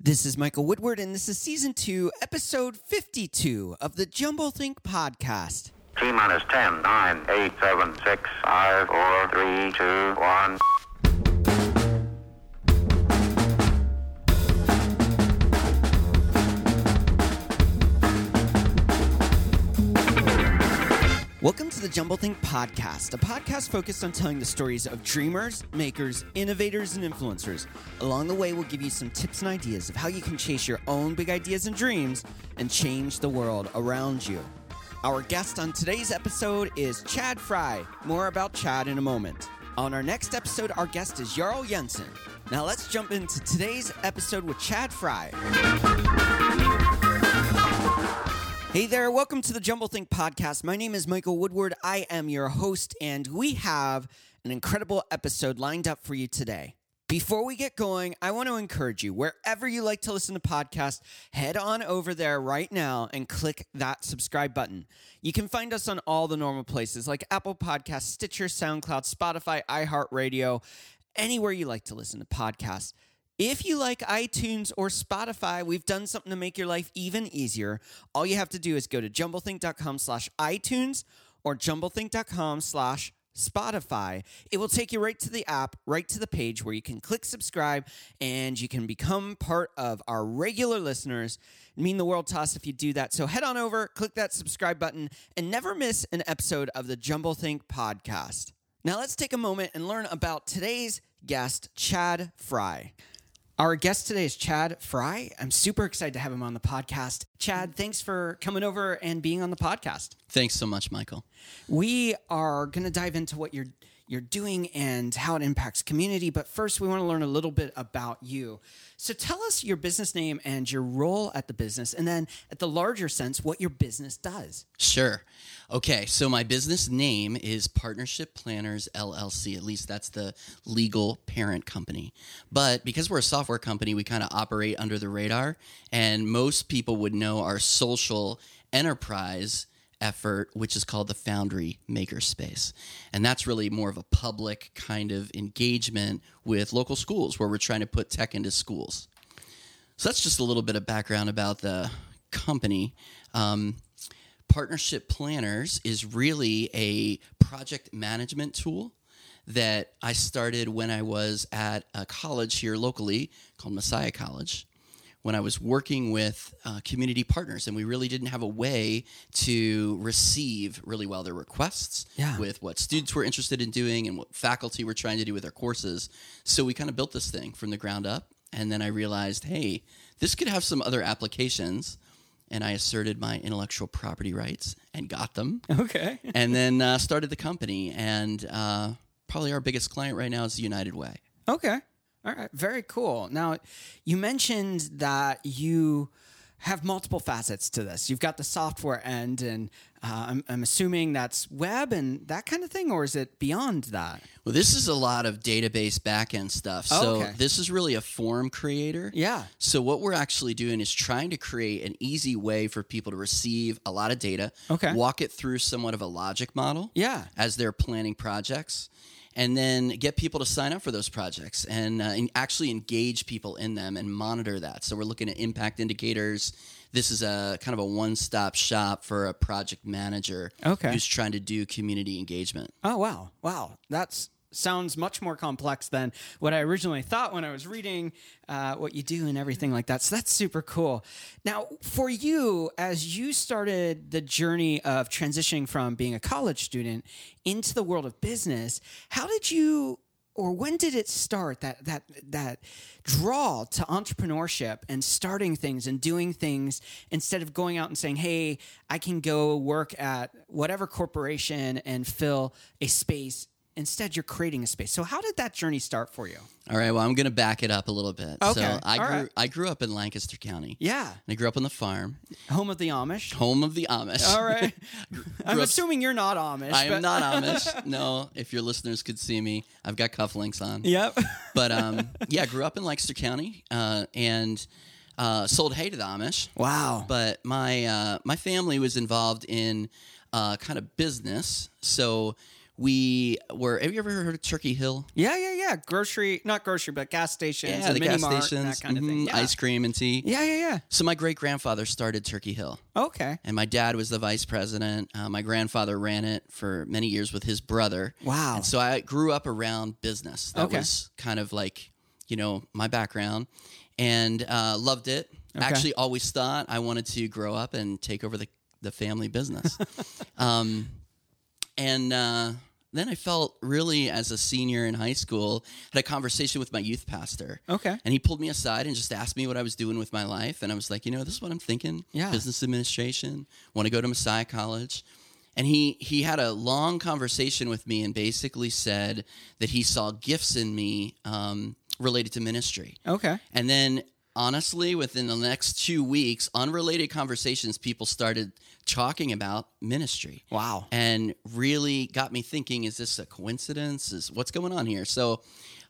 This is Michael Woodward, and this is season two, episode 52 of the Jumble Think podcast. T minus 10, 9, 8, 7, 6, 5, 4, 3, 2, 1. Welcome to the Jumble Think podcast, a podcast focused on telling the stories of dreamers, makers, innovators, and influencers. Along the way, we'll give you some tips and ideas of how you can chase your own big ideas and dreams and change the world around you. Our guest on today's episode is Chad Fry. More about Chad in a moment. On our next episode, our guest is Jarl Jensen. Now let's jump into today's episode with Chad Fry. Hey there, welcome to the Jumble Think podcast. My name is Michael Woodward. I am your host, and we have an incredible episode lined up for you today. Before we get going, I want to encourage you wherever you like to listen to podcasts, head on over there right now and click that subscribe button. You can find us on all the normal places like Apple Podcasts, Stitcher, SoundCloud, Spotify, iHeartRadio, anywhere you like to listen to podcasts. If you like iTunes or Spotify, we've done something to make your life even easier. All you have to do is go to jumblethink.com slash iTunes or jumblethink.com slash Spotify. It will take you right to the app, right to the page where you can click subscribe and you can become part of our regular listeners. It'd mean the world to us if you do that. So head on over, click that subscribe button, and never miss an episode of the Jumble Think podcast. Now let's take a moment and learn about today's guest, Chad Fry. Our guest today is Chad Fry. I'm super excited to have him on the podcast. Chad, thanks for coming over and being on the podcast. Thanks so much, Michael. We are going to dive into what you're you're doing and how it impacts community, but first we want to learn a little bit about you. So tell us your business name and your role at the business and then at the larger sense what your business does. Sure. Okay, so my business name is Partnership Planners LLC. At least that's the legal parent company. But because we're a software company, we kind of operate under the radar, and most people would know our social enterprise effort, which is called the Foundry Makerspace. And that's really more of a public kind of engagement with local schools where we're trying to put tech into schools. So that's just a little bit of background about the company. Um, Partnership Planners is really a project management tool that I started when I was at a college here locally called Messiah College when I was working with uh, community partners, and we really didn't have a way to receive really well their requests Yeah. with what students were interested in doing and what faculty were trying to do with their courses. So we kind of built this thing from the ground up, and then I realized, hey, this could have some other applications. And I asserted my intellectual property rights and got them Okay. and then uh, started the company. And uh, probably our biggest client right now is the United Way. Okay. All right. Very cool. Now, you mentioned that you have multiple facets to this. You've got the software end, and uh, I'm, I'm assuming that's web and that kind of thing, or is it beyond that? Well, this is a lot of database backend stuff. So Oh, okay. this is really a form creator. Yeah. So what we're actually doing is trying to create an easy way for people to receive a lot of data. Okay. Walk it through somewhat of a logic model. Yeah. As they're planning projects. And then get people to sign up for those projects and, uh, and actually engage people in them and monitor that. So we're looking at impact indicators. This is a kind of a one-stop shop for a project manager Okay. who's trying to do community engagement. Oh wow, wow, that's sounds much more complex than what I originally thought when I was reading uh, what you do and everything like that. So that's super cool. Now, for you, as you started the journey of transitioning from being a college student into the world of business, how did you or when did it start that that that draw to entrepreneurship and starting things and doing things instead of going out and saying hey i can go work at whatever corporation and fill a space instead you're creating a space so how did that journey start for you All right, well, I'm going to back it up a little bit. Okay, So I all grew right. I grew up in Lancaster County. yeah And I grew up on the farm, home of the amish home of the Amish. all right i'm up- assuming you're not amish I am not Amish. No, if your listeners could see me, I've got cufflinks on. yep But um, yeah, I grew up in Lancaster County uh, and uh, sold hay to the Amish. wow But my uh, my family was involved in uh, kind of business, so we were. Have you ever heard of Turkey Hill? yeah yeah yeah grocery not grocery but gas stations Yeah, the mini gas mart stations, that kind of thing yeah. ice cream and tea. yeah yeah yeah So my great grandfather started Turkey Hill. okay and my dad was the vice president. Uh, my grandfather ran it for many years with his brother. Wow. And so I grew up around business. That Okay. was kind of like, you know, my background and uh, loved it. Okay. Actually, always thought I wanted to grow up and take over the, the family business. um, and uh, then I felt really, as a senior in high school, had a conversation with my youth pastor. Okay. And he pulled me aside and just asked me what I was doing with my life. And I was like, you know, this is what I'm thinking. Yeah. Business administration. Want to go to Messiah College. And he he had a long conversation with me and basically said that he saw gifts in me um, related to ministry. Okay. And then honestly, within the next two weeks, unrelated conversations, people started talking about ministry. Wow. And really got me thinking, is this a coincidence? Is what's going on here? So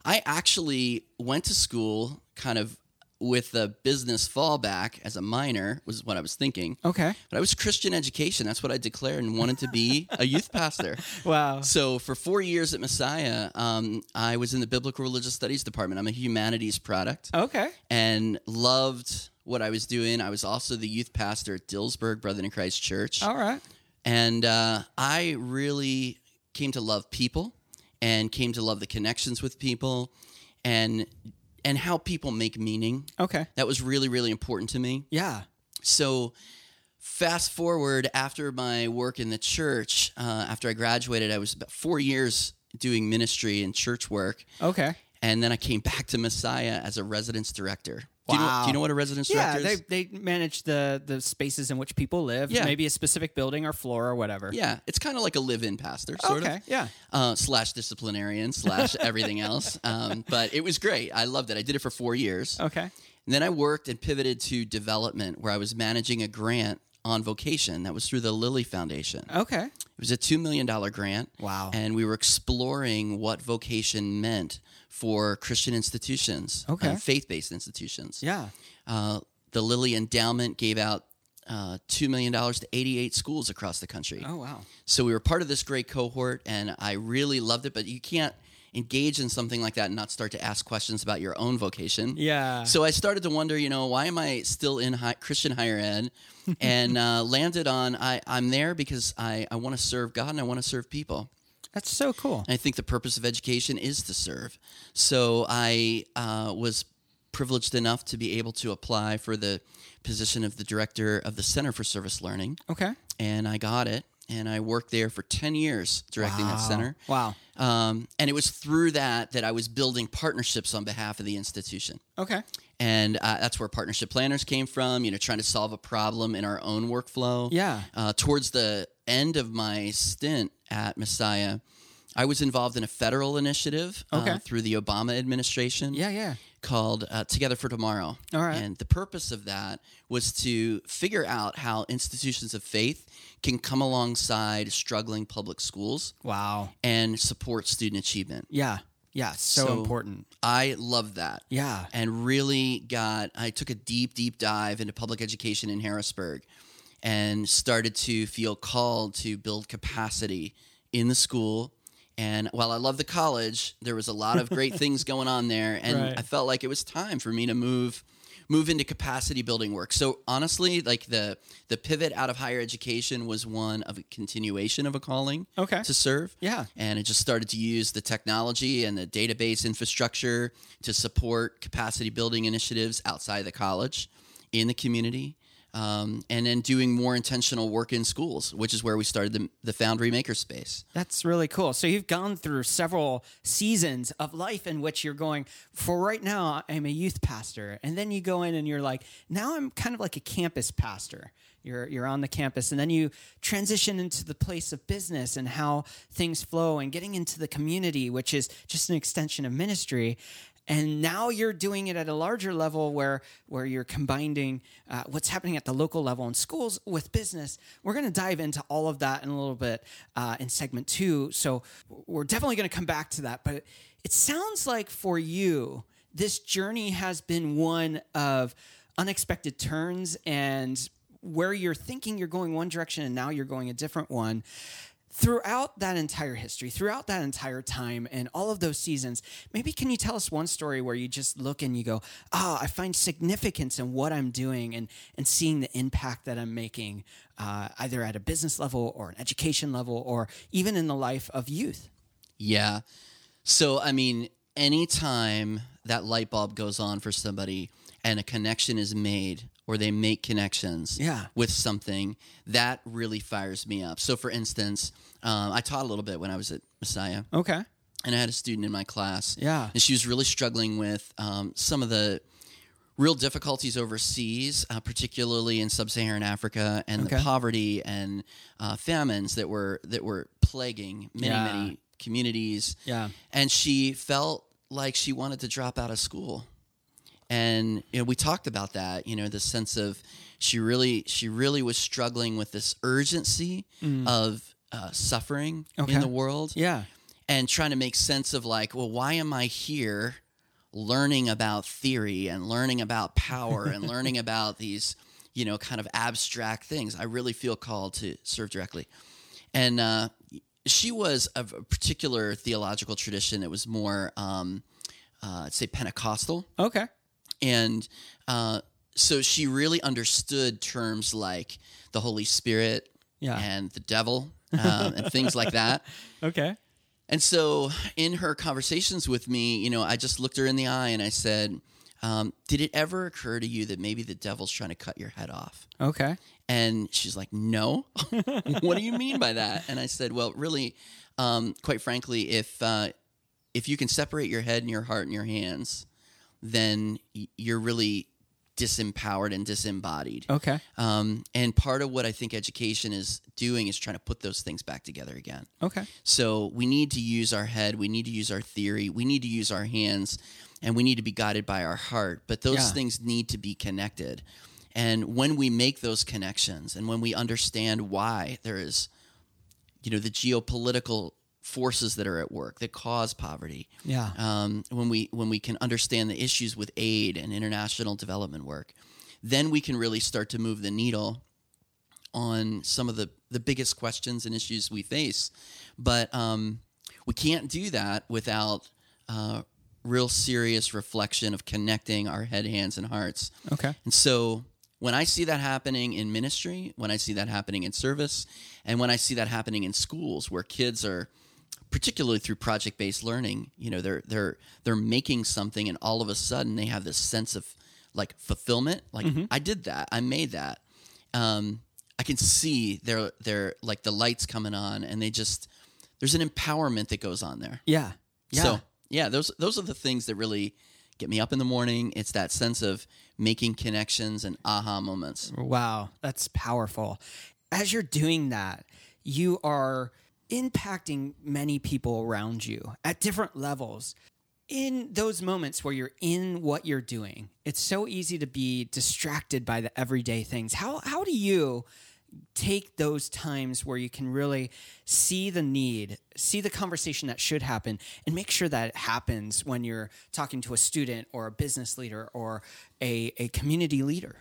I actually went to school kind of with a business fallback as a minor, was what I was thinking. Okay. But I was Christian education. That's what I declared and wanted to be a youth pastor. Wow. So for four years at Messiah, um, I was in the biblical religious studies department. I'm a humanities product Okay. and loved what I was doing. I was also the youth pastor at Dillsburg Brethren in Christ Church. All right. And uh, I really came to love people and came to love the connections with people and and how people make meaning. Okay. That was really, really important to me. Yeah. So, fast forward after my work in the church, uh, after I graduated, I was about four years doing ministry and church work. Okay. And then I came back to Messiah as a residence director. Do you know, do you know what a residence Yeah, director they, is? they manage the the spaces in which people live. Yeah. Maybe a specific building or floor or whatever. Yeah, it's kind of like a live-in pastor, sort Okay. of. Yeah. Uh, slash disciplinarian slash everything else. Um, but it was great. I loved it. I did it for four years. Okay. And then I worked and pivoted to development, where I was managing a grant on vocation that was through the Lilly Foundation. Okay. It was a $2 million grant. Wow. And we were exploring what vocation meant for Christian institutions, Okay. faith based institutions. Yeah. Uh, the Lilly Endowment gave out uh, $2 million to 88 schools across the country. Oh wow. So we were part of this great cohort, and I really loved it. But you can't engage in something like that and not start to ask questions about your own vocation. Yeah. So I started to wonder, you know, why am I still in high, Christian higher ed? and uh, landed on I, I'm there because I, I want to serve God and I want to serve people. That's so cool. And I think the purpose of education is to serve. So I uh, was privileged enough to be able to apply for the position of the director of the Center for Service Learning, Okay. and I got it. And I worked there for 10 years directing that center. Wow. Um, and it was through that that I was building partnerships on behalf of the institution. Okay. And uh, that's where partnership planners came from, you know, trying to solve a problem in our own workflow. Yeah. Uh, towards the end of my stint at Messiah, I was involved in a federal initiative Okay. uh, through the Obama administration Yeah. Yeah. called uh, Together for Tomorrow. All right. And the purpose of that was to figure out how institutions of faith can come alongside struggling public schools Wow. and support student achievement. Yeah. Yeah. So, So- important. I love that. Yeah. And really got, I took a deep, deep dive into public education in Harrisburg and started to feel called to build capacity in the school. And while I love the college, there was a lot of great things going on there. And Right. I felt like it was time for me to move move into capacity building work. So honestly, like the the pivot out of higher education was one of a continuation of a calling Okay. to serve. Yeah. And it just started to use the technology and the database infrastructure to support capacity building initiatives outside the college in the community. Um, and then doing more intentional work in schools, which is where we started the, the Foundry Makerspace. That's really cool. So you've gone through several seasons of life in which you're going, for right now, I'm a youth pastor. And then you go in and you're like, now I'm kind of like a campus pastor. You're, you're on the campus. And then you transition into the place of business and how things flow and getting into the community, which is just an extension of ministry. And now you're doing it at a larger level where, where you're combining uh, what's happening at the local level in schools with business. We're going to dive into all of that in a little bit uh, in segment two. So we're definitely going to come back to that. But it sounds like for you, this journey has been one of unexpected turns and where you're thinking you're going one direction and now you're going a different one throughout that entire history, throughout that entire time, and all of those seasons, maybe can you tell us one story where you just look and you go, "Ah, I find significance in what I'm doing and and seeing the impact that I'm making, uh, either at a business level or an education level, or even in the life of youth." Yeah. So, I mean, anytime that light bulb goes on for somebody and a connection is made or they make connections Yeah. with something, that really fires me up. So, for instance, um, I taught a little bit when I was at Messiah. Okay. and I had a student in my class. Yeah. And she was really struggling with um, some of the real difficulties overseas, uh, particularly in sub-Saharan Africa, and the poverty and uh, famines that were that were plaguing many Yeah. many communities. Yeah. And she felt like she wanted to drop out of school. And you know, we talked about that. You know, the sense of she really she really was struggling with this urgency of uh, suffering. Okay. in the world Yeah. and trying to make sense of like, well, why am I here learning about theory and learning about power and learning about these, you know, kind of abstract things? I really feel called to serve directly. And uh, she was of a particular theological tradition that was more, um, uh, I'd say, Pentecostal Okay. and uh, so she really understood terms like the Holy Spirit Yeah. and the devil um, and things like that. Okay. And so in her conversations with me, you know, I just looked her in the eye and I said, um, "Did it ever occur to you that maybe the devil's trying to cut your head off?" Okay. And she's like, "No, what do you mean by that?" And I said, "Well, really, um, quite frankly, if uh, if you can separate your head and your heart and your hands, then you're really disempowered and disembodied. Okay. Um, and part of what I think education is doing is trying to put those things back together again. Okay. So we need to use our head, we need to use our theory, we need to use our hands, and we need to be guided by our heart. But those Yeah. things need to be connected. And when we make those connections and when we understand why there is, you know, the geopolitical forces that are at work that cause poverty, Yeah. um, when we when we can understand the issues with aid and international development work, then we can really start to move the needle on some of the the biggest questions and issues we face. But um, we can't do that without uh, real serious reflection of connecting our head, hands, and hearts. Okay. And so when I see that happening in ministry, when I see that happening in service, and when I see that happening in schools where kids are particularly through project-based learning, you know, they're they're they're making something and all of a sudden they have this sense of like fulfillment, like I did that, I made that. Um, I can see their their like the lights coming on and they just there's an empowerment that goes on there. Yeah. Yeah. So yeah, those those are the things that really get me up in the morning. It's that sense of making connections and aha moments. Wow, that's powerful. As you're doing that, you are impacting many people around you at different levels. In those moments where you're in what you're doing, it's so easy to be distracted by the everyday things. How how do you take those times where you can really see the need, see the conversation that should happen, and make sure that it happens when you're talking to a student or a business leader or a, a community leader?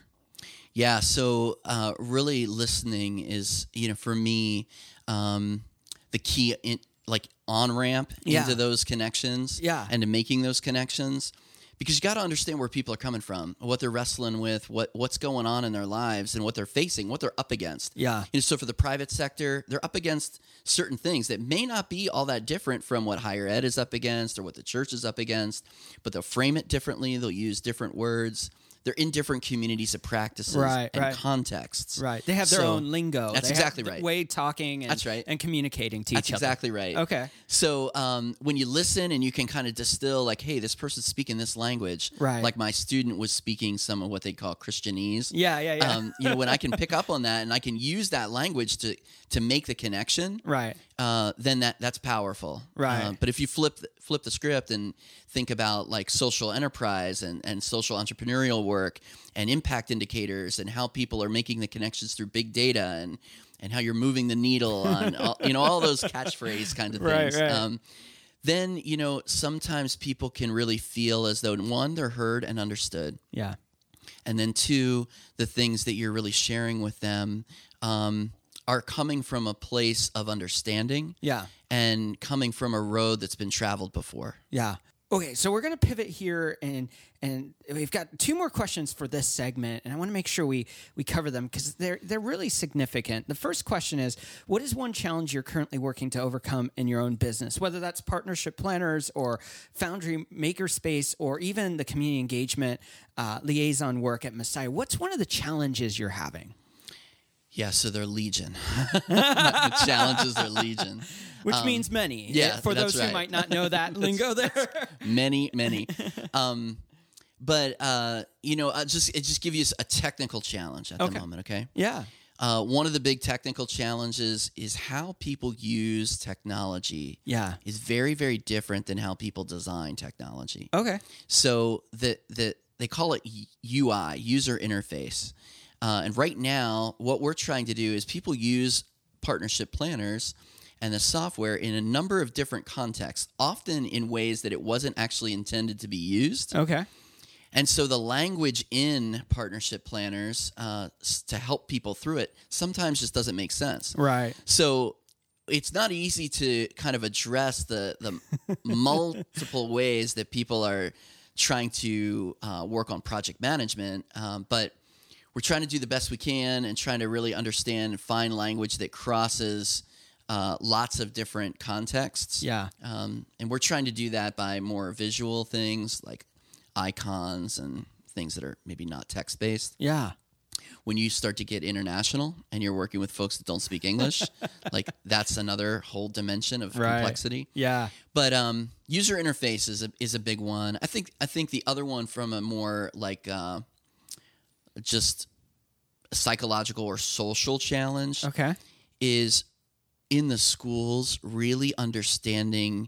Yeah, so uh, really listening is you know for me um, the key in like on ramp Yeah. into those connections Yeah. and to making those connections because you got to understand where people are coming from, what they're wrestling with, what what's going on in their lives, and what they're facing, what they're up against. Yeah. And so for the private sector, they're up against certain things that may not be all that different from what higher ed is up against or what the church is up against, but they'll frame it differently. They'll use different words. They're in different communities of practices Right, and right. contexts. Right. They have their So- own lingo. That's They exactly right. Way talking and, That's right. and communicating to That's each other. That's exactly right. Okay. So um, when you listen and you can kind of distill, like, hey, this person's speaking this language. Right. Like my student was speaking some of what they call Christianese. Yeah, yeah, yeah. Um, you know, when I can pick up on that and I can use that language to to make the connection, right. Uh, then that that's powerful. Right. Uh, but if you flip flip the script and think about like social enterprise and, and social entrepreneurial work and impact indicators and how people are making the connections through big data and and how you're moving the needle on all, you know all those catchphrase kind of Right, things. right. Um, then you know sometimes people can really feel as though one they're heard and understood Yeah. and then two the things that you're really sharing with them um, are coming from a place of understanding Yeah. and coming from a road that's been traveled before Yeah. Okay, so we're going to pivot here, and and we've got two more questions for this segment, and I want to make sure we we cover them because they're they're really significant. The first question is, what is one challenge you're currently working to overcome in your own business, whether that's partnership planners or Foundry Makerspace or even the community engagement uh, liaison work at Messiah? What's one of the challenges you're having? Yeah so they're legion the challenges are legion Which means many. Um, yeah, For those who might not know that lingo there. many many um, but uh, you know I just it just give you a technical challenge at Okay. the moment okay yeah. uh, one of the big technical challenges is how people use technology Yeah. is very very different than how people design technology Okay. So the the they call it UI, user interface. Uh, and right now, what we're trying to do is people use partnership planners and the software in a number of different contexts, often in ways that it wasn't actually intended to be used. Okay. And so the language in partnership planners uh, to help people through it sometimes just doesn't make sense. Right. So it's not easy to kind of address the the multiple ways that people are trying to uh, work on project management, um, but we're trying to do the best we can and trying to really understand and find language that crosses uh, lots of different contexts. Yeah. Um, and we're trying to do that by more visual things like icons and things that are maybe not text based Yeah. when you start to get international and you're working with folks that don't speak English, like that's another whole dimension of Right. complexity. Yeah. But um, user interface is a, is a big one. I think I think the other one from a more like uh, just a psychological or social challenge Okay. is in the schools really understanding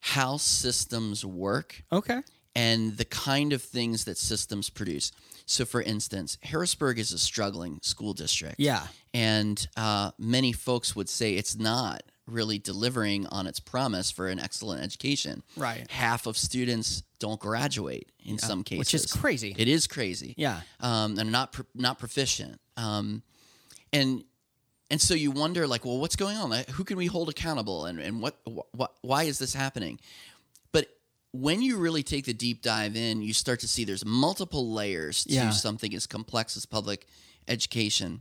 how systems work Okay. and the kind of things that systems produce. So, for instance, Harrisburg is a struggling school district. Yeah. And uh, many folks would say it's not really delivering on its promise for an excellent education. Right. Half of students don't graduate in some cases, which is crazy. It is crazy. Yeah. Um, and not pro- not proficient. Um, and and so you wonder like, well, what's going on? Like, who can we hold accountable? And and what what why is this happening? But when you really take the deep dive in, you start to see there's multiple layers to Yeah. something as complex as public education.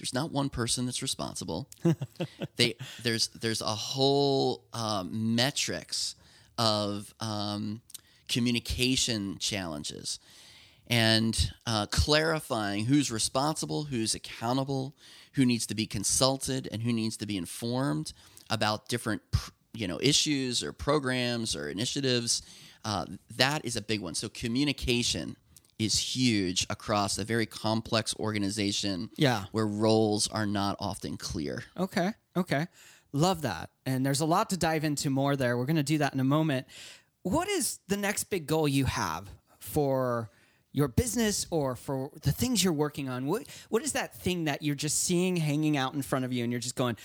There's not one person that's responsible. they there's there's a whole um, metrics of um, communication challenges and uh, clarifying who's responsible, who's accountable, who needs to be consulted, and who needs to be informed about different you know issues or programs or initiatives. Uh, that is a big one. So communication is huge across a very complex organization Yeah. where roles are not often clear. Okay. Okay. Love that. And there's a lot to dive into more there. We're going to do that in a moment. What is the next big goal you have for your business or for the things you're working on? What what is that thing that you're just seeing hanging out in front of you and you're just going,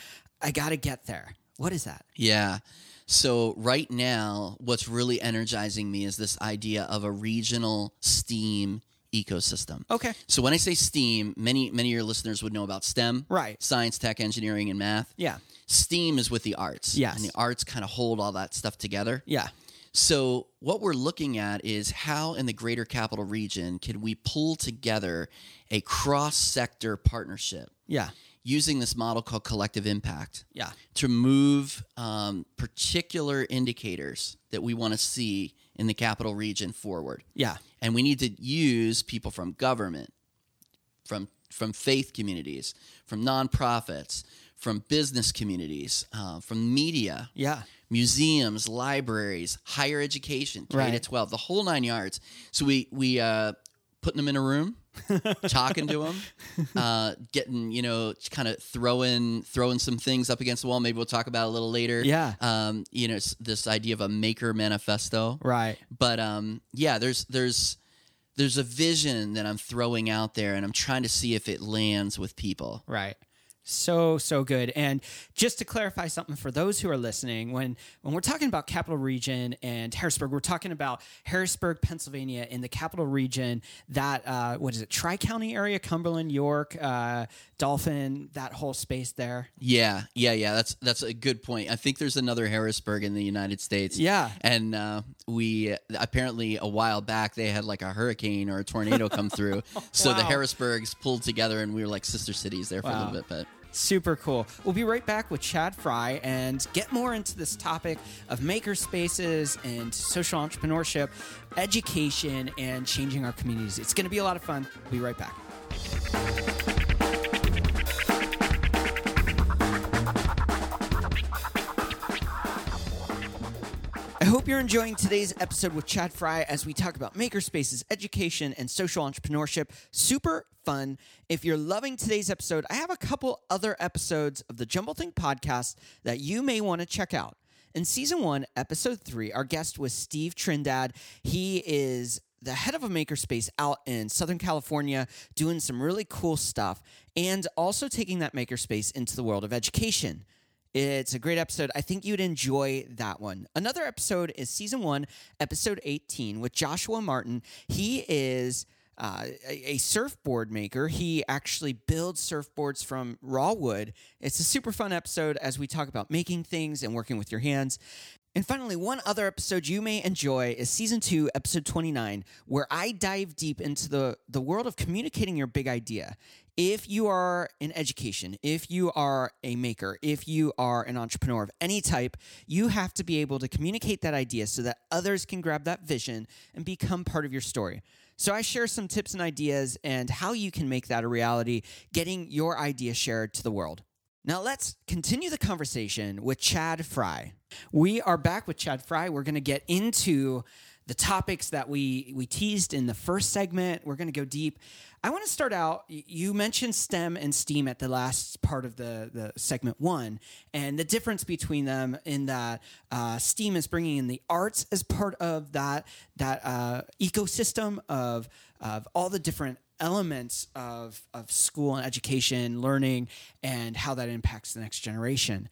I got to get there. What is that? Yeah. So right now, what's really energizing me is this idea of a regional STEAM ecosystem. Okay. So when I say STEAM, many many of your listeners would know about STEM, Right. Science, tech, engineering, and math. Yeah. STEAM is with the arts. Yes. And the arts kind of hold all that stuff together. Yeah. So, what we're looking at is how in the greater capital region can we pull together a cross sector partnership Yeah. Using this model called collective impact Yeah. to move um, particular indicators that we want to see in the capital region forward. Yeah. And we need to use people from government, from from faith communities, from nonprofits, from business communities, uh, from media, Yeah. museums, libraries, higher education, K to 12, the whole nine yards. So we we uh, putting them in a room, talking to them, uh, getting you know kind of throwing throwing some things up against the wall. Maybe we'll talk about it a little later. Yeah. Um, you know this idea of a maker manifesto. Right. But um, yeah, there's there's there's a vision that I'm throwing out there, and I'm trying to see if it lands with people. Right. So so good. And just to clarify something for those who are listening, when when we're talking about Capital Region and Harrisburg, we're talking about Harrisburg, Pennsylvania, in the Capital Region. That uh, what is it? Tri County area, Cumberland, York, uh, Dauphin, that whole space there. Yeah, yeah, yeah. That's that's a good point. I think there's another Harrisburg in the United States. Yeah. and uh, we apparently a while back they had like a hurricane or a tornado come through, so the Harrisburgs pulled together and we were like sister cities there for a little bit. But Super cool. We'll be right back with Chad Fry and get more into this topic of maker spaces and social entrepreneurship, education, and changing our communities. It's going to be a lot of fun. We'll be right back. Hope you're enjoying today's episode with Chad Fry as we talk about makerspaces, education, and social entrepreneurship. Super fun. If you're loving today's episode, I have a couple other episodes of the Jumble Think podcast that you may want to check out. In season one, episode three, our guest was Steve Trindad. He is the head of a makerspace out in Southern California, doing some really cool stuff, and also taking that makerspace into the world of education. It's a great episode. I think you'd enjoy that one. Another episode is season one, episode 18, with Joshua Martin. He is uh, a, a surfboard maker. He actually builds surfboards from raw wood. It's a super fun episode as we talk about making things and working with your hands. And finally, one other episode you may enjoy is season two, episode 29, where I dive deep into the, the world of communicating your big idea. If you are in education, if you are a maker, if you are an entrepreneur of any type, you have to be able to communicate that idea so that others can grab that vision and become part of your story. So I share some tips and ideas and how you can make that a reality, getting your idea shared to the world. Now let's continue the conversation with Chad Fry. We are back with Chad Fry. We're going to get into the topics that we we teased in the first segment. We're going to go deep. I want to start out. You mentioned STEM and STEAM at the last part of the the segment one, and the difference between them in that uh, STEAM is bringing in the arts as part of that that uh, ecosystem of of all the different elements of, of school and education, learning, and how that impacts the next generation.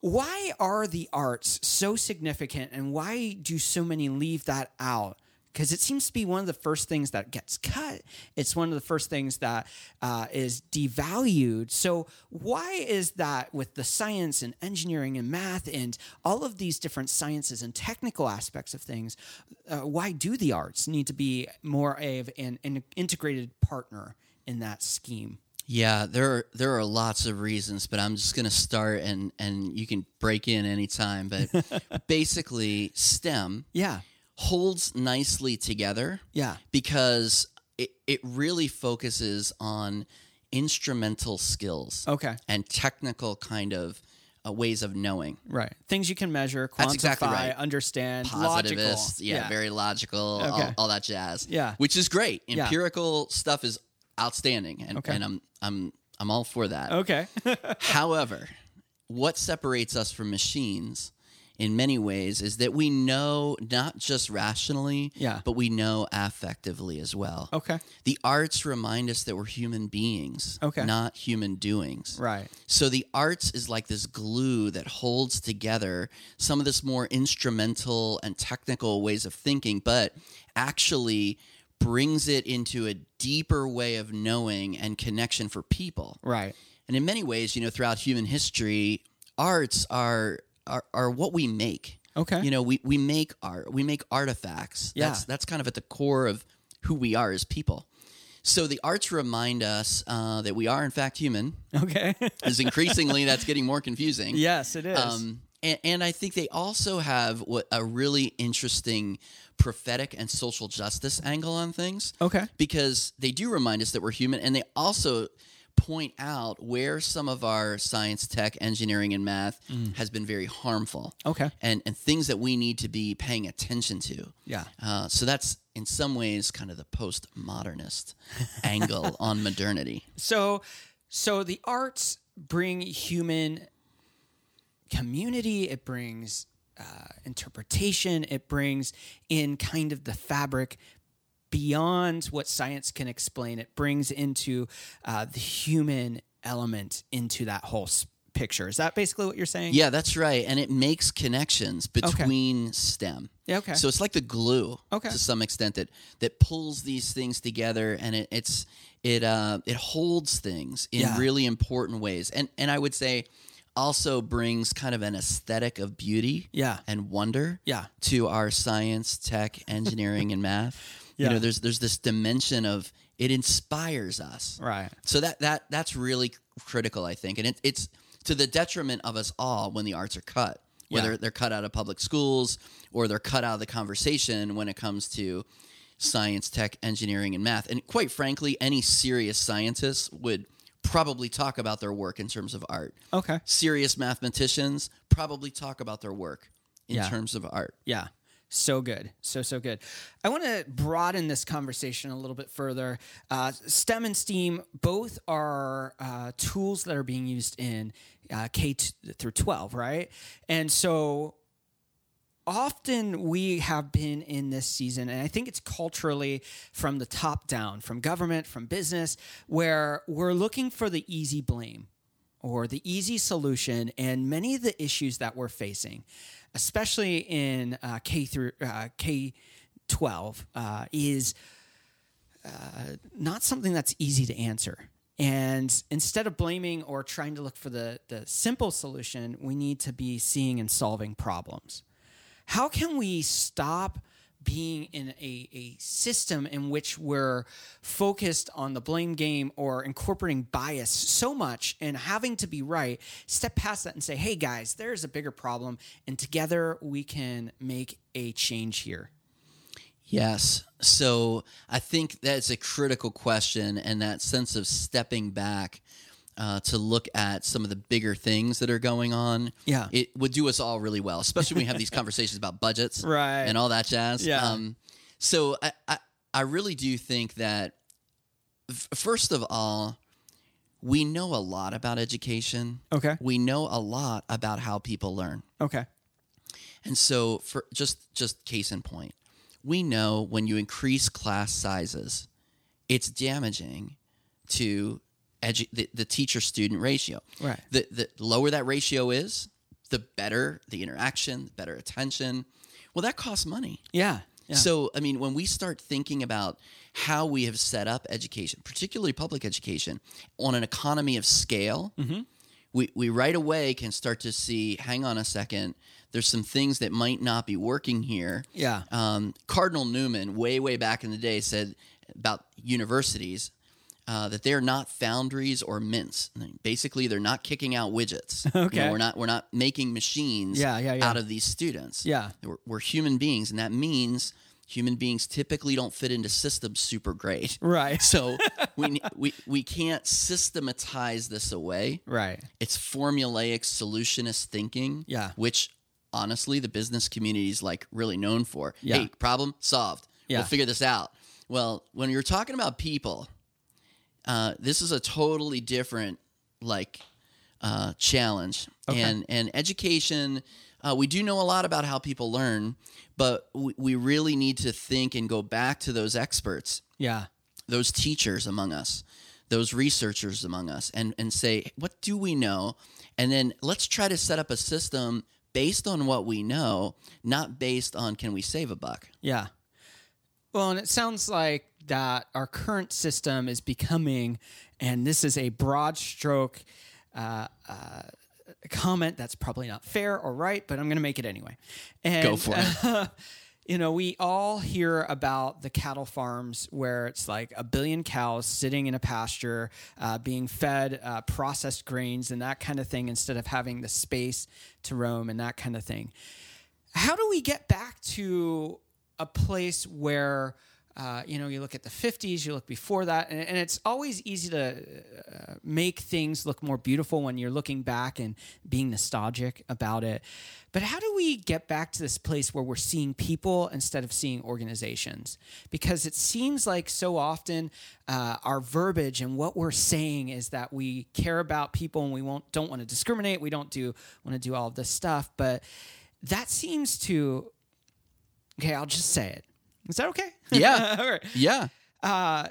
Why are the arts so significant and why do so many leave that out? Because it seems to be one of the first things that gets cut. It's one of the first things that uh, is devalued. So, why is that with the science and engineering and math and all of these different sciences and technical aspects of things? Uh, why do the arts need to be more of an, an integrated partner in that scheme? yeah, there are there are lots of reasons, but I'm just gonna start and and you can break in anytime. But basically, STEM Yeah, holds nicely together. yeah, because it, it really focuses on instrumental skills okay. and technical kind of uh, ways of knowing. Right. Things you can measure, quantify, exactly right. understand, logical. Positivist, yeah, very logical, all, Okay. all that jazz. Yeah. which is great. Yeah. Empirical stuff is outstanding, and, Okay. and I'm I'm I'm all for that. Okay. However, what separates us from machines in many ways is that we know not just rationally, Yeah. but we know affectively as well. okay. The arts remind us that we're human beings, Okay. not human doings. Right. So the arts is like this glue that holds together some of this more instrumental and technical ways of thinking, but actually brings it into a deeper way of knowing and connection for people. Right. And in many ways, you know, throughout human history, arts are are, are what we make. Okay. You know, we, we make art, we make artifacts. Yeah. That's, that's kind of at the core of who we are as people. So the arts remind us uh, that we are, in fact, human. Okay. As increasingly, that's getting more confusing. yes, it is. Um, and, and I think they also have what a really interesting prophetic and social justice angle on things. Okay. Because they do remind us that we're human, and they also point out where some of our science, tech, engineering, and math has been very harmful. Mm. Okay. And and things that we need to be paying attention to. Yeah. Uh, so that's in some ways kind of the postmodernist angle on modernity. So, so the arts bring human community. It brings uh, interpretation. It brings in kind of the fabric beyond what science can explain. It brings into uh, the human element into that whole picture. Is that basically what you're saying? Yeah, that's right. And it makes connections between STEM. Yeah, okay. So it's like the glue Okay. to some extent that that pulls these things together and it, it's it uh it holds things in Yeah. really important ways. And and I would say also brings kind of an aesthetic of beauty Yeah. and wonder Yeah. to our science, tech, engineering and math. Yeah. You know, there's there's this dimension of it inspires us. Right. So that that that's really critical, I think, and it, it's to the detriment of us all when the arts are cut, whether Yeah. they're cut out of public schools or they're cut out of the conversation when it comes to science, tech, engineering, and math. And quite frankly, any serious scientist would probably talk about their work in terms of art. Okay. Serious mathematicians probably talk about their work in Yeah. terms of art. Yeah. So good. So, so good. I want to broaden this conversation a little bit further. Uh, STEM and STEAM both are uh, tools that are being used in uh, K t- through 12, right? And so often we have been in this season, and I think it's culturally from the top down, from government, from business, where we're looking for the easy blame or the easy solution and many of the issues that we're facing, especially in uh, K through uh, K twelve, uh, is uh, not something that's easy to answer. And instead of blaming or trying to look for the the simple solution, we need to be seeing and solving problems. How can we stop? Being in a, a system in which we're focused on the blame game or incorporating bias so much and having to be right, step past that and say, hey guys, there's a bigger problem, and together we can make a change here. Yes. So I think that's a critical question, and that sense of stepping back uh, to look at some of the bigger things that are going on. Yeah. It would do us all really well, especially when we have these conversations about budgets Right. and all that jazz. Yeah. Um, so I, I, I really do think that, f- first of all, we know a lot about education. Okay. We know a lot about how people learn. Okay. And so for just just case in point, we know when you increase class sizes, it's damaging to edu- the, the teacher student ratio. Right. The the lower that ratio is, the better the interaction, the better attention. Well, that costs money. Yeah. Yeah. So, I mean, when we start thinking about how we have set up education, particularly public education, on an economy of scale, Mm-hmm. we, we right away can start to see hang on a second, there's some things that might not be working here. Yeah. Um, Cardinal Newman, way, way back in the day, said about universities uh, that they're not foundries or mints. Basically, they're not kicking out widgets. You know, Okay. we're not we're not making machines Yeah, yeah, yeah. out of these students. Yeah. We're, we're human beings, and that means human beings typically don't fit into systems super great. Right. So we, we we can't systematize this away. right. It's formulaic solutionist thinking. Yeah. Which honestly the business community is like really known for. Yeah. Hey, problem solved. Yeah. We'll figure this out. Well, when you're talking about people, uh, this is a totally different like uh, challenge. And and education, uh, we do know a lot about how people learn, but we, we really need to think and go back to those experts Yeah. those teachers among us, those researchers among us, and, and say, what do we know? And then let's try to set up a system based on what we know, not based on can we save a buck. Yeah. Well, and it sounds like that our current system is becoming, and this is a broad stroke uh, uh, comment that's probably not fair or right, but I'm going to make it anyway. And, Go for it. you know, we all hear about the cattle farms where it's like a billion cows sitting in a pasture, uh, being fed uh, processed grains and that kind of thing, instead of having the space to roam and that kind of thing. How do we get back to a place where uh, you know, you look at the 50s, you look before that, and, and it's always easy to uh, make things look more beautiful when you're looking back and being nostalgic about it. But how do we get back to this place where we're seeing people instead of seeing organizations? Because it seems like so often uh, our verbiage and what we're saying is that we care about people and we won't don't want to discriminate. We don't do want to do all of this stuff, but that seems to okay. I'll just say it. Is that okay? Yeah. All right. Yeah. Uh,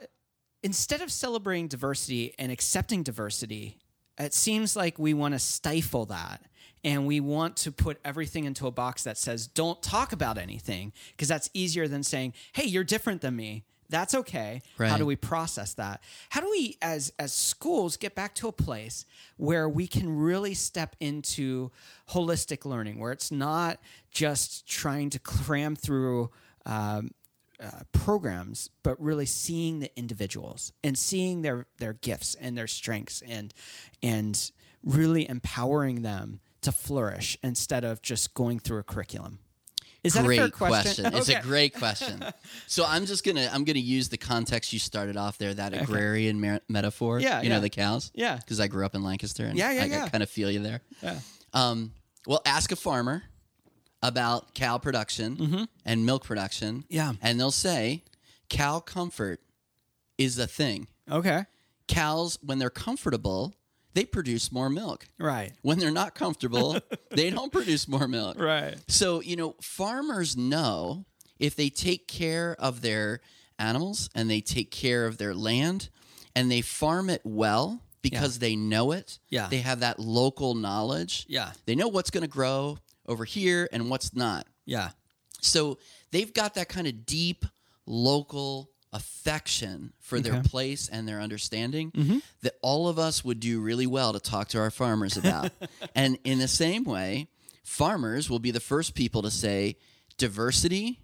instead of celebrating diversity and accepting diversity, it seems like we want to stifle that. And we want to put everything into a box that says, don't talk about anything, because that's easier than saying, hey, you're different than me. That's okay. How do we process that? How do we, as as schools, get back to a place where we can really step into holistic learning, where it's not just trying to cram through um, uh, programs, but really seeing the individuals and seeing their their gifts and their strengths and and really empowering them to flourish instead of just going through a curriculum. Is that great a fair question? It's a great question. so I'm just gonna I'm gonna use the context you started off there, that agrarian mer- metaphor. Yeah, you yeah. know the cows. Yeah. because I grew up in Lancaster. And Yeah, yeah, I, yeah. kind of feel you there. Yeah. Um, well, ask a farmer about cow production and milk production. Mm-hmm. Yeah. and they'll say cow comfort is a thing. Okay. Cows, when they're comfortable, they produce more milk. Right. When they're not comfortable, they don't produce more milk. Right. So, you know, farmers know if they take care of their animals and they take care of their land and they farm it well because they know it. Yeah. They have that local knowledge. Yeah. They know what's going to grow over here and what's not. Yeah. So they've got that kind of deep local affection for their place and their understanding mm-hmm. that all of us would do really well to talk to our farmers about. and in the same way, farmers will be the first people to say diversity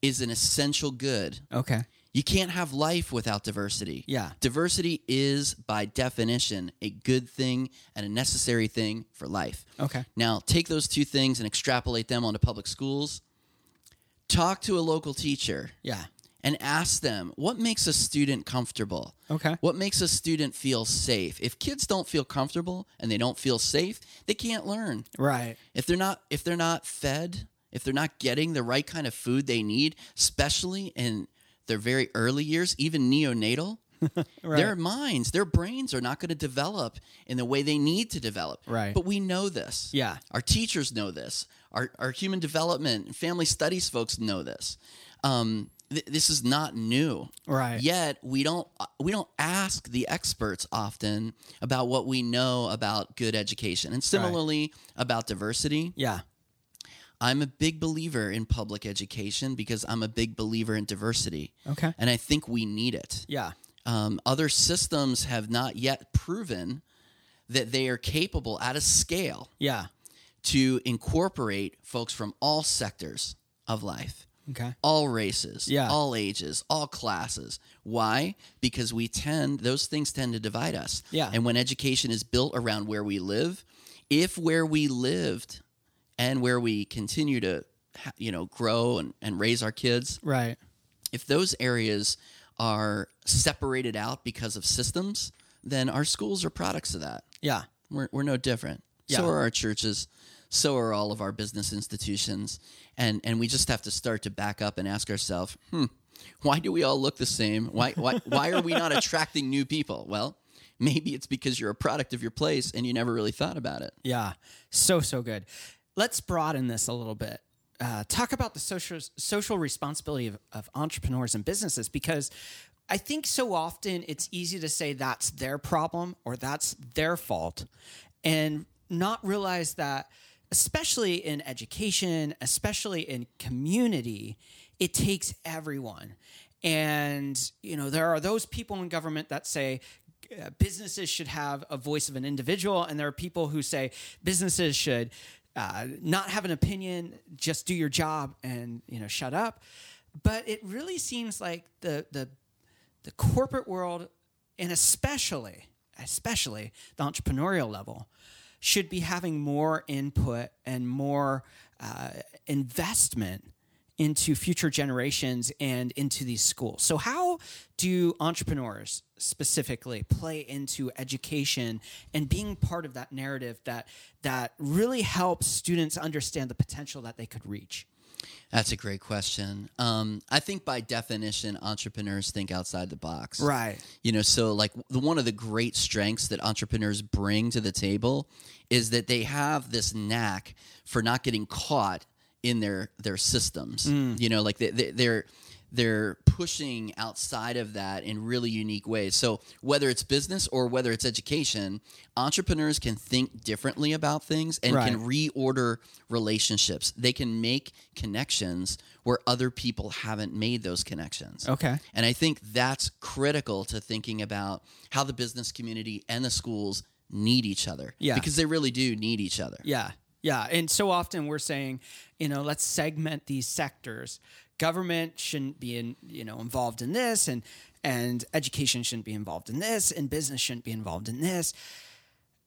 is an essential good. Okay. You can't have life without diversity. Yeah. Diversity is, by definition, a good thing and a necessary thing for life. Okay. Now, take those two things and extrapolate them onto public schools. Talk to a local teacher Yeah. and ask them what makes a student comfortable? Okay. What makes a student feel safe? If kids don't feel comfortable and they don't feel safe, they can't learn. Right. If they're not if they're not fed, if they're not getting the right kind of food they need, especially in their very early years, even neonatal, their minds, their brains are not going to develop in the way they need to develop. Right. But we know this. Yeah. Our teachers know this. Our, our human development and family studies folks know this. Um, th- this is not new. Right. Yet we don't we don't ask the experts often about what we know about good education, and similarly about diversity. Yeah. I'm a big believer in public education because I'm a big believer in diversity. Okay. And I think we need it. Yeah. Um, other systems have not yet proven that they are capable at a scale Yeah. to incorporate folks from all sectors of life, Okay. all races, Yeah. all ages, all classes. Why? Because we tend, those things tend to divide us. Yeah. And when education is built around where we live, if where we lived and where we continue to, you know, grow and, and raise our kids, Right. if those areas are separated out because of systems, then our schools are products of that. Yeah. We're, we're no different. yeah. So are our churches. So are all of our business institutions. And, and we just have to start to back up and ask ourselves, hmm, why do we all look the same? Why, why, why are we not attracting new people? Well, maybe it's because you're a product of your place and you never really thought about it. Yeah, so so good. Let's broaden this a little bit. Uh, talk about the social social responsibility of, of entrepreneurs and businesses because I think so often it's easy to say that's their problem or that's their fault, and not realize that, especially in education, especially in community, it takes everyone. And you know there are those people in government that say uh, businesses should have a voice of an individual, and there are people who say businesses should uh, not have an opinion, just do your job and you know shut up. But it really seems like the the the corporate world, and especially especially the entrepreneurial level, should be having more input and more uh, investment into future generations and into these schools. So, how do entrepreneurs specifically play into education and being part of that narrative that that really helps students understand the potential that they could reach? That's a great question. Um, I think by definition, entrepreneurs think outside the box. Right. You know, so like the, one of the great strengths that entrepreneurs bring to the table is that they have this knack for not getting caught in their their systems. Mm. You know, like they, they, they're they're pushing outside of that in really unique ways. So whether it's business or whether it's education, entrepreneurs can think differently about things and Right. can reorder relationships. They can make connections where other people haven't made those connections. Okay. And I think that's critical to thinking about how the business community and the schools need each other. Yeah. Because they really do need each other. Yeah. Yeah. And so often we're saying, you know, let's segment these sectors. Government shouldn't be in, you know, involved in this and and education shouldn't be involved in this and business shouldn't be involved in this.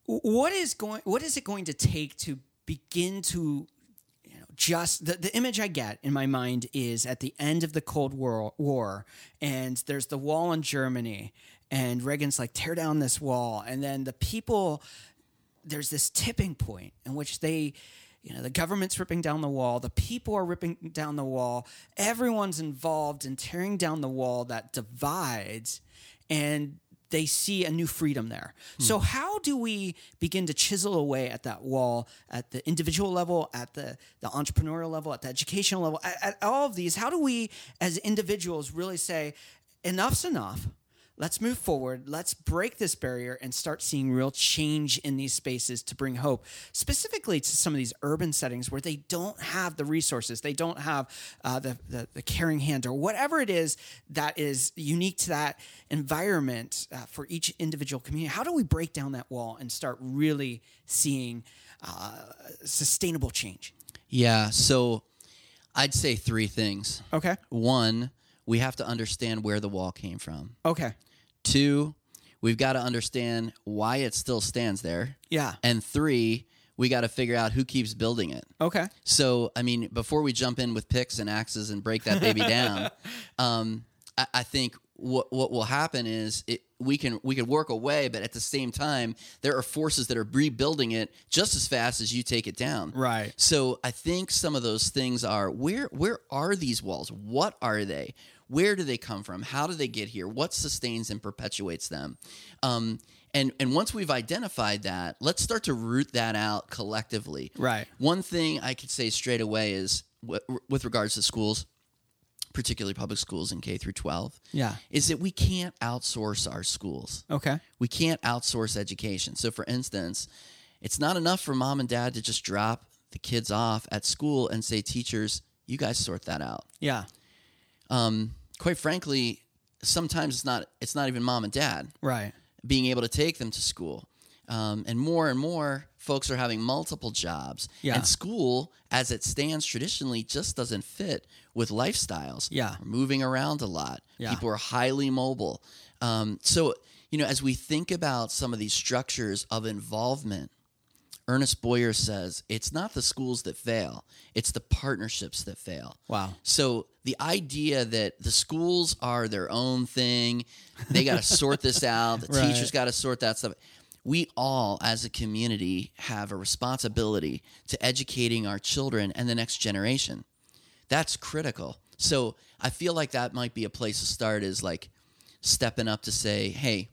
What is going what is it going to take to begin to you know, just the, the image I get in my mind is at the end of the Cold War, War, and there's the wall in Germany, and Reagan's like, tear down this wall. And then the people, there's this tipping point in which they, you know, the government's ripping down the wall, the people are ripping down the wall, everyone's involved in tearing down the wall that divides, and they see a new freedom there. Hmm. So how do we begin to chisel away at that wall at the individual level, at the, the entrepreneurial level, at the educational level, at, at all of these? How do we as individuals really say enough's enough? Let's move forward. Let's break this barrier and start seeing real change in these spaces to bring hope, specifically to some of these urban settings where they don't have the resources, they don't have uh, the, the the caring hand or whatever it is that is unique to that environment uh, for each individual community. How do we break down that wall and start really seeing uh, sustainable change? Yeah. So I'd say three things. Okay. One, we have to understand where the wall came from. Okay. Two, we've got to understand why it still stands there. Yeah. And three, we got to figure out who keeps building it. Okay. So, I mean, before we jump in with picks and axes and break that baby down, um, I, I think what what will happen is it we can we can work away, but at the same time, there are forces that are rebuilding it just as fast as you take it down. Right. So I think some of those things are where where are these walls? What are they? Where do they come from? How do they get here? What sustains and perpetuates them? Um, and and once we've identified that, let's start to root that out collectively. Right. One thing I could say straight away is w- with regards to schools, particularly public schools in K through 12, Yeah. is that we can't outsource our schools. Okay. We can't outsource education. So, for instance, it's not enough for mom and dad to just drop the kids off at school and say, teachers, you guys sort that out. Yeah. Um, quite frankly, sometimes it's not it's not even mom and dad Right. being able to take them to school. Um, and more and more folks are having multiple jobs. Yeah. And school, as it stands traditionally, just doesn't fit with lifestyles. Yeah. We're moving around a lot. Yeah. People are highly mobile. Um, so, you know, as we think about some of these structures of involvement, Ernest Boyer says it's not the schools that fail, it's the partnerships that fail. Wow. So the idea that the schools are their own thing, they got to sort this out, the Right. teachers got to sort that stuff. We all, as a community, have a responsibility to educating our children and the next generation. That's critical. So I feel like that might be a place to start is like stepping up to say, hey,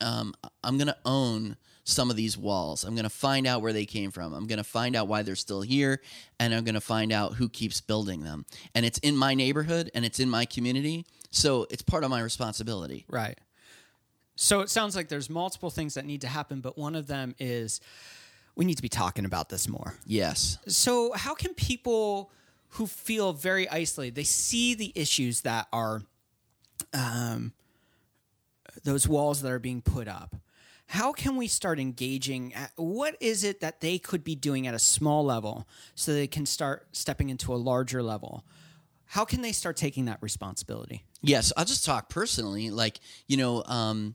um, I'm going to own some of these walls. I'm going to find out where they came from. I'm going to find out why they're still here, and I'm going to find out who keeps building them. And it's in my neighborhood and it's in my community, so it's part of my responsibility. Right. So it sounds like there's multiple things that need to happen, but one of them is we need to be talking about this more. Yes. So how can people who feel very isolated, they see the issues that are um, those walls that are being put up, how can we start engaging? At, what is it that they could be doing at a small level so they can start stepping into a larger level? How can they start taking that responsibility? Yes, I'll just talk personally. Like, you know, um,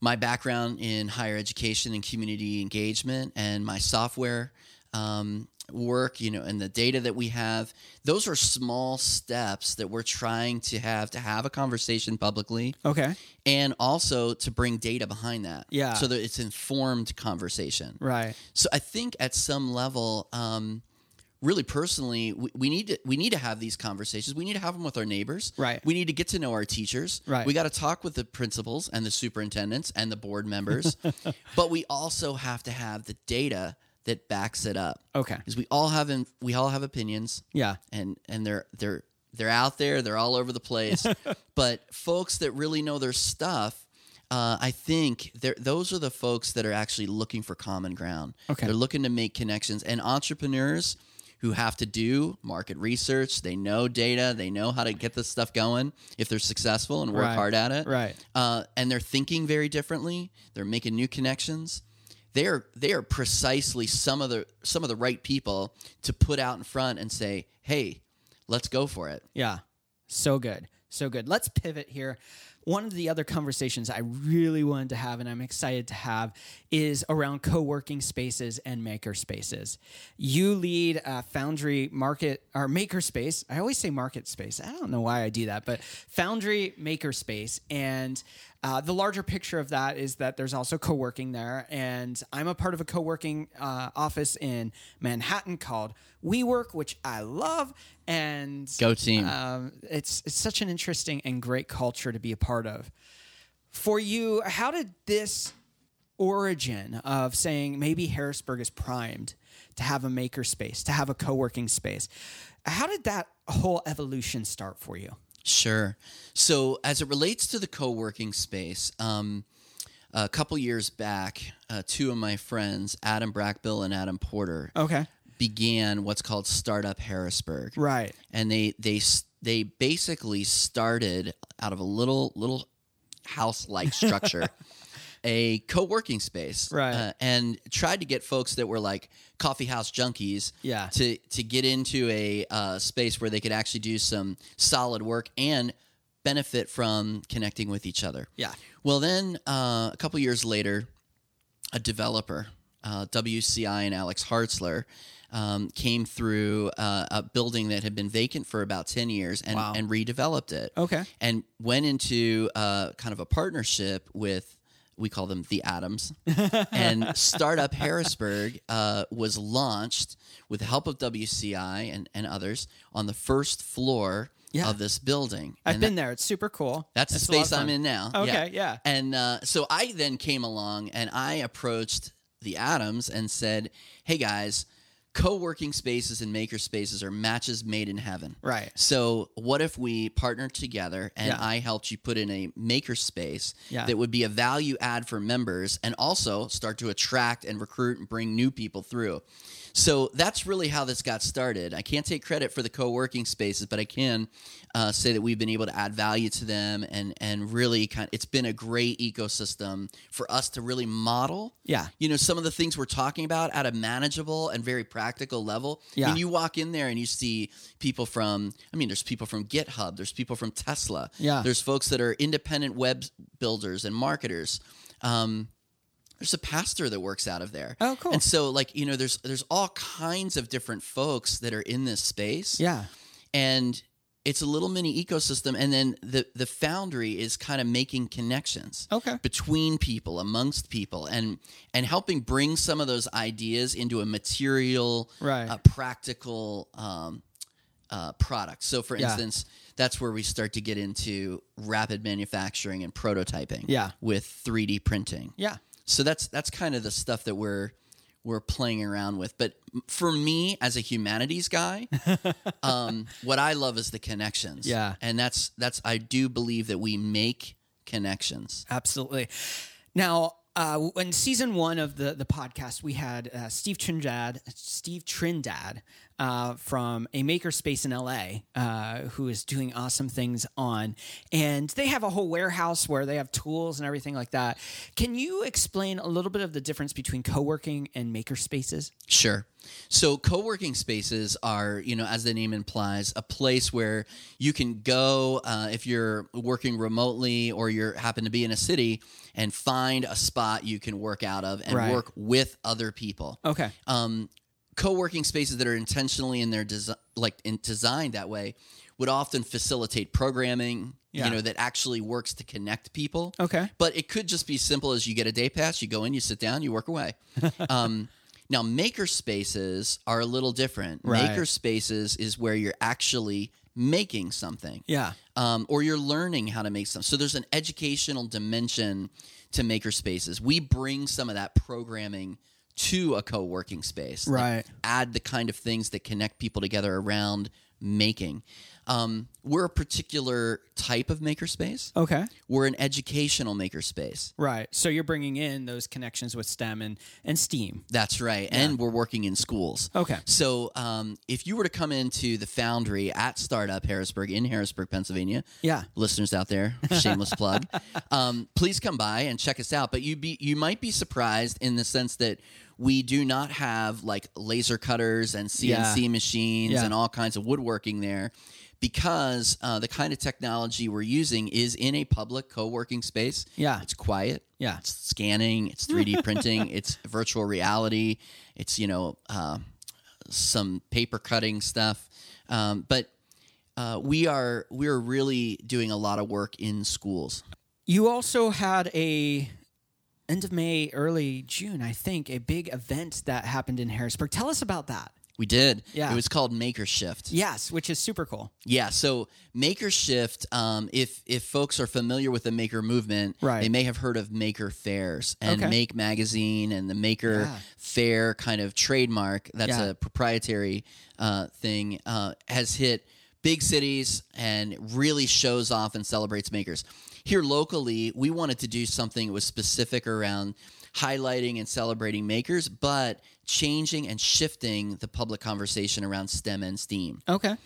my background in higher education and community engagement and my software um, work, you know, and the data that we have, those are small steps that we're trying to have to have a conversation publicly. Okay. And also to bring data behind that. Yeah. So that it's informed conversation. Right. So I think at some level, um, really personally, we, we need to we need to have these conversations. We need to have them with our neighbors. Right. We need to get to know our teachers. Right. We got to talk with the principals and the superintendents and the board members. but we also have to have the data that backs it up. Okay. Because we all have in, we all have opinions Yeah. and and they're they're they're out there they're all over the place but folks that really know their stuff uh, I think they're- those are the folks that are actually looking for common ground. Okay. They're looking to make connections. And entrepreneurs who have to do market research, they know data, they know how to get this stuff going if they're successful and work Right. hard at it. Right. Uh, and they're thinking very differently. They're making new connections. They are they are precisely some of the some of the right people to put out in front and say, "Hey, let's go for it." Yeah. So good. So good. Let's pivot here. One of the other conversations I really wanted to have and I'm excited to have is around co working spaces and maker spaces. You lead a Foundry Market or Maker Space. I always say Market Space. I don't know why I do that, but Foundry Maker Space. And uh, the larger picture of that is that there's also co working there. And I'm a part of a co working uh, office in Manhattan called WeWork, which I love. And Go team. um, it's it's such an interesting and great culture to be a part of. For you, how did this origin of saying maybe Harrisburg is primed to have a maker space, to have a co-working space, how did that whole evolution start for you? Sure. So, as it relates to the co working space, um, a couple years back, uh, two of my friends, Adam Brackbill and Adam Porter, Okay. began what's called Startup Harrisburg. Right. And they they they basically started out of a little little house like structure. A co-working space, Right. uh, and tried to get folks that were like coffee house junkies, Yeah. to to get into a uh, space where they could actually do some solid work and benefit from connecting with each other. Yeah. Well, then uh, a couple years later, a developer, uh, WCI and Alex Hartzler, um, came through uh, a building that had been vacant for about 10 years and, Wow. and redeveloped it. Okay. And went into uh, kind of a partnership with, we call them the Adams. and Startup Harrisburg uh, was launched with the help of WCI and, and others on the first floor Yeah. of this building. I've And been there. It's super cool. that's the It's of space I'm in now. Okay, yeah. And uh, so I then came along and I approached the Adams and said, "Hey guys, co-working spaces and maker spaces are matches made in heaven. Right. So what if we partnered together and Yeah. I helped you put in a maker space Yeah. that would be a value add for members and also start to attract and recruit and bring new people through. So that's really how this got started. I can't take credit for the co-working spaces, but I can uh, say that we've been able to add value to them and and really kind. Of, it's been a great ecosystem for us to really model. Yeah. You know some of the things we're talking about at a manageable and very practical level. Yeah. And you walk in there and you see people from. I mean, there's people from GitHub. There's people from Tesla. Yeah. There's folks that are independent web builders and marketers. Um, there's a pastor that works out of there. Oh, cool. And so, like you know, there's there's all kinds of different folks that are in this space. Yeah. And it's a little mini ecosystem, and then the the foundry is kind of making connections Okay. between people, amongst people, and and helping bring some of those ideas into a material, Right. uh, practical um, uh, product. So, for Yeah. instance, that's where we start to get into rapid manufacturing and prototyping. Yeah. with 3D printing. Yeah. So that's that's kind of the stuff that we're we're playing around with. But for me, as a humanities guy, um, what I love is the connections. Yeah. and that's that's I do believe that we make connections. Absolutely. Now, uh, in season one of the the podcast, we had uh, Steve Trindad, Steve Trindad, uh, from a makerspace in LA uh, who is doing awesome things on, and they have a whole warehouse where they have tools and everything like that. Can you explain a little bit of the difference between co-working and makerspaces? Sure. So co-working spaces are, you know, as the name implies, a place where you can go uh, if you're working remotely or you happen to be in a city and find a spot you can work out of and Right. work with other people. Okay. um, co-working spaces that are intentionally in their desi- like in, designed that way would often facilitate programming Yeah. you know that actually works to connect people Okay. but it could just be simple as you get a day pass you go in you sit down you work away um, now maker spaces are a little different Right. maker spaces is where you're actually making something Yeah. um, or you're learning how to make something So there's an educational dimension to maker spaces. We bring some of that programming to a co-working space. like Right. add the kind of things that connect people together around making. Um, we're a particular type of makerspace. Okay. We're an educational makerspace. Right. So you're bringing in those connections with STEM and, and STEAM. That's right. And we're working in schools. Okay. So um, if you were to come into the foundry at Startup Harrisburg in Harrisburg, Pennsylvania, Yeah. listeners out there, shameless plug, um, please come by and check us out. But you be you might be surprised in the sense that we do not have like laser cutters and CNC Yeah. machines Yeah. and all kinds of woodworking there. Because uh, the kind of technology we're using is in a public co-working space. Yeah. it's quiet. Yeah. It's scanning. It's 3D printing. It's virtual reality. It's you know uh, some paper cutting stuff. Um, but uh, we are we're really doing a lot of work in schools. You also had a end of May, early June, I think, a big event that happened in Harrisburg. Tell us about that. We did. Yeah. It was called Maker Shift. Yes, which is super cool. Yeah. So Maker Shift, um, if if folks are familiar with the Maker movement, Right. they may have heard of Maker Faires and Okay. Make Magazine and the Maker Yeah. Faire kind of trademark. That's Yeah. a proprietary uh, thing. Uh, has hit big cities and really shows off and celebrates makers. Here locally, we wanted to do something that was specific around highlighting and celebrating makers, but changing and shifting the public conversation around STEM and STEAM. Okay.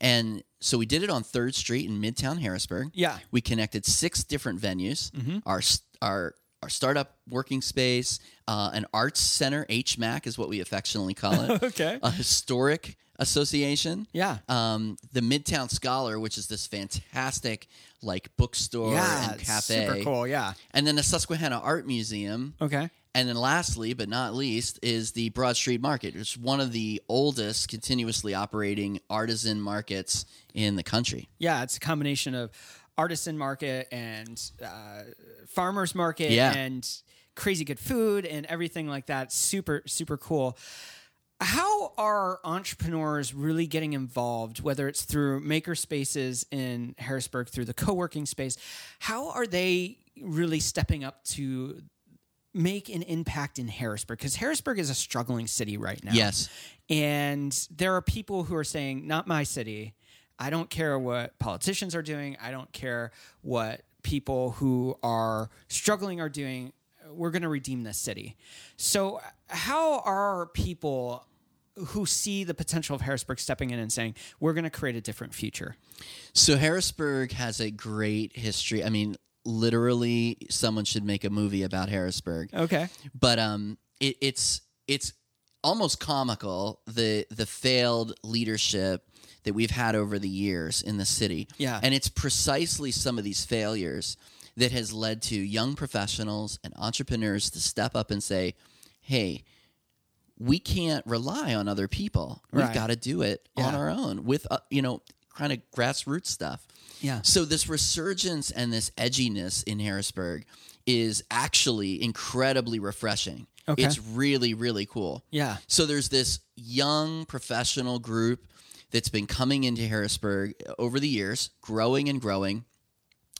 And so we did it on Third Street in Midtown Harrisburg. Yeah. We connected six different venues. Mm-hmm. Our our our startup working space, uh, an arts center, HMAC is what we affectionately call it. Okay. A historic association. Yeah. Um, the Midtown Scholar, which is this fantastic like bookstore yeah. and cafe. Super cool. Yeah. And then the Susquehanna Art Museum. Okay. And then lastly, but not least, is the Broad Street Market. It's one of the oldest continuously operating artisan markets in the country. Yeah. It's a combination of artisan market and uh, farmers market Yeah. and crazy good food and everything like that. Super, super cool. How are entrepreneurs really getting involved, whether it's through maker spaces in Harrisburg, through the co working space? How are they really stepping up to make an impact in Harrisburg? Because Harrisburg is a struggling city right now. Yes. And there are people who are saying, not my city. I don't care what politicians are doing. I don't care what people who are struggling are doing. We're going to redeem this city. So, how are people who see the potential of Harrisburg stepping in and saying, we're going to create a different future? So Harrisburg has a great history. I mean, literally, someone should make a movie about Harrisburg. Okay. But um, it, it's it's almost comical the the failed leadership that we've had over the years in the city. Yeah. and it's precisely some of these failures that has led to young professionals and entrepreneurs to step up and say, "Hey." We can't rely on other people. We've Right. got to do it on our own with, uh, you know, kind of grassroots stuff. Yeah. So this resurgence and this edginess in Harrisburg is actually incredibly refreshing. Okay. It's really, really cool. Yeah. So there's this young professional group that's been coming into Harrisburg over the years, growing and growing,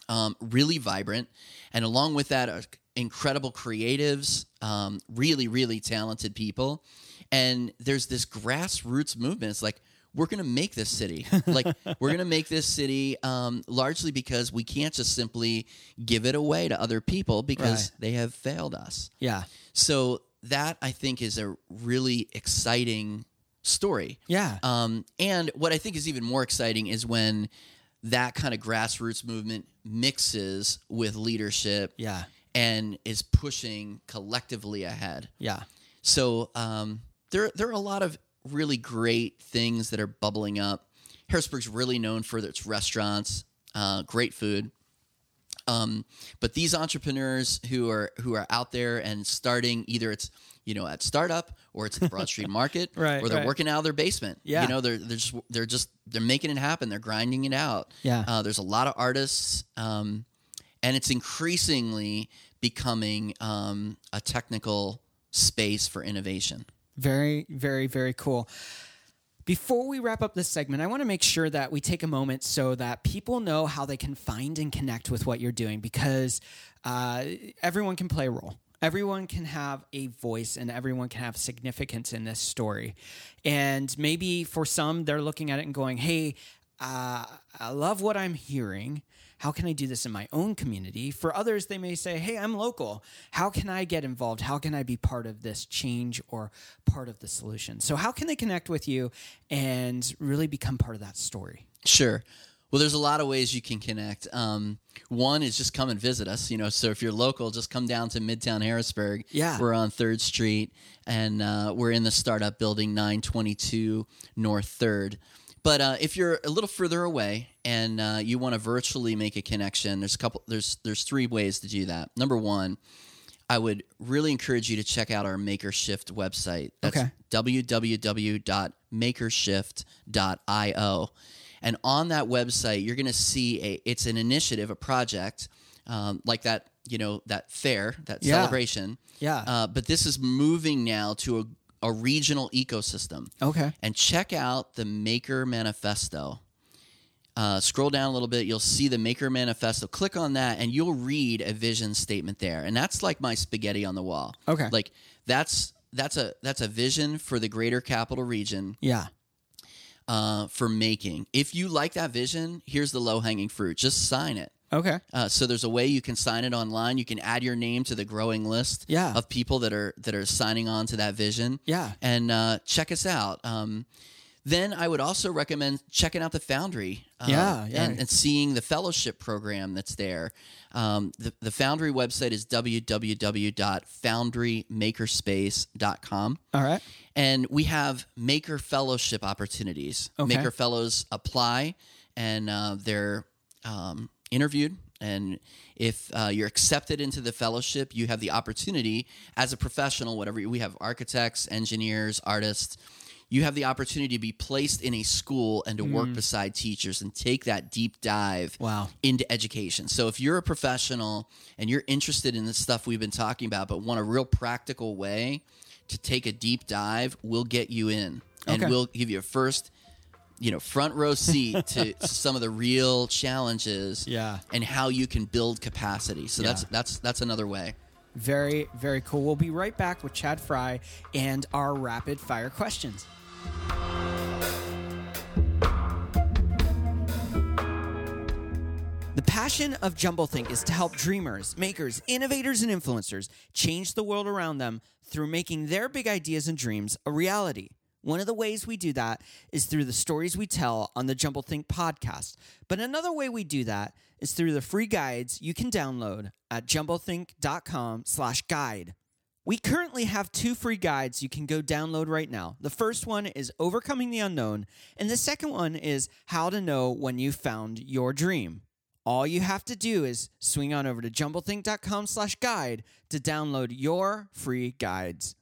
um, really vibrant. And along with that, are incredible creatives, um, really, really talented people. And there's this grassroots movement. It's like, we're going to make this city. like, we're going to make this city um, largely because we can't just simply give it away to other people because Right. they have failed us. Yeah. So that I think is a really exciting story. Yeah. Um, and what I think is even more exciting is when that kind of grassroots movement mixes with leadership Yeah. and is pushing collectively ahead. Yeah. So um, there, there are a lot of really great things that are bubbling up. Harrisburg's really known for its restaurants, uh, great food. Um, but these entrepreneurs who are who are out there and starting either it's you know at startup or it's the Broad Street Market, Right, or they're right. working out of their basement. Yeah. you know they're they're just they're just they're making it happen. They're grinding it out. Yeah. uh, there's a lot of artists, um, and it's increasingly becoming um, a technical space for innovation. Very, very, very cool. Before we wrap up this segment, I want to make sure that we take a moment so that people know how they can find and connect with what you're doing because uh, everyone can play a role. Everyone can have a voice and everyone can have significance in this story. And maybe for some, they're looking at it and going, hey, uh, I love what I'm hearing. How can I do this in my own community? For others, they may say, Hey, I'm local. How can I get involved? How can I be part of this change or part of the solution? So, how can they connect with you and really become part of that story? Sure. Well, there's a lot of ways you can connect. Um, one is just come and visit us. You know, so if you're local, just come down to Midtown Harrisburg. Yeah. we're on Third Street, and uh, we're in the startup building, 922 North Third. But uh, if you're a little further away and uh, you want to virtually make a connection, there's a couple. There's there's three ways to do that. Number one, I would really encourage you to check out our MakerShift website. That's Okay. www.makershift.io. And on that website, you're going to see a it's an initiative, a project um, like that, you know, that fair, that Yeah. celebration. Yeah. Uh, but this is moving now to a, a regional ecosystem. Okay. And check out the Maker Manifesto. Uh, scroll down a little bit, you'll see the Maker Manifesto. Click on that, and you'll read a vision statement there. And that's like my spaghetti on the wall. Okay. Like that's that's a that's a vision for the greater capital region Yeah. uh, for making. If you like that vision, here's the low hanging fruit. Just sign it. Okay. Uh, so there's a way you can sign it online. You can add your name to the growing list Yeah. of people that are that are signing on to that vision. Yeah. and uh, check us out. Um, then I would also recommend checking out the Foundry. uh, Yeah, yeah. And, and seeing the fellowship program that's there. Um, the, the Foundry website is www.foundrymakerspace.com. All right. And we have Maker Fellowship opportunities. Okay. Maker Fellows apply and uh, they're um, interviewed. And if uh, you're accepted into the fellowship, you have the opportunity as a professional, whatever we have architects, engineers, artists. You have the opportunity to be placed in a school and to work beside teachers and take that deep dive Wow. into education. So if you're a professional and you're interested in the stuff we've been talking about, but want a real practical way to take a deep dive, we'll get you in and Okay. we'll give you a first, you know, front row seat to some of the real challenges Yeah. and how you can build capacity. So that's Yeah. that's that's another way. Very, very cool. We'll be right back with Chad Fry and our rapid fire questions. The passion of Jumblethink is to help dreamers, makers, innovators, and influencers change the world around them through making their big ideas and dreams a reality. One of the ways we do that is through the stories we tell on the Jumblethink podcast. But another way we do that is through the free guides you can download at jumblethink.com slash guide. We currently have two free guides you can go download right now. The first one is Overcoming the Unknown, and the second one is How to Know When You Found Your Dream. All you have to do is swing on over to jumblethink.com slash guide to download your free guides.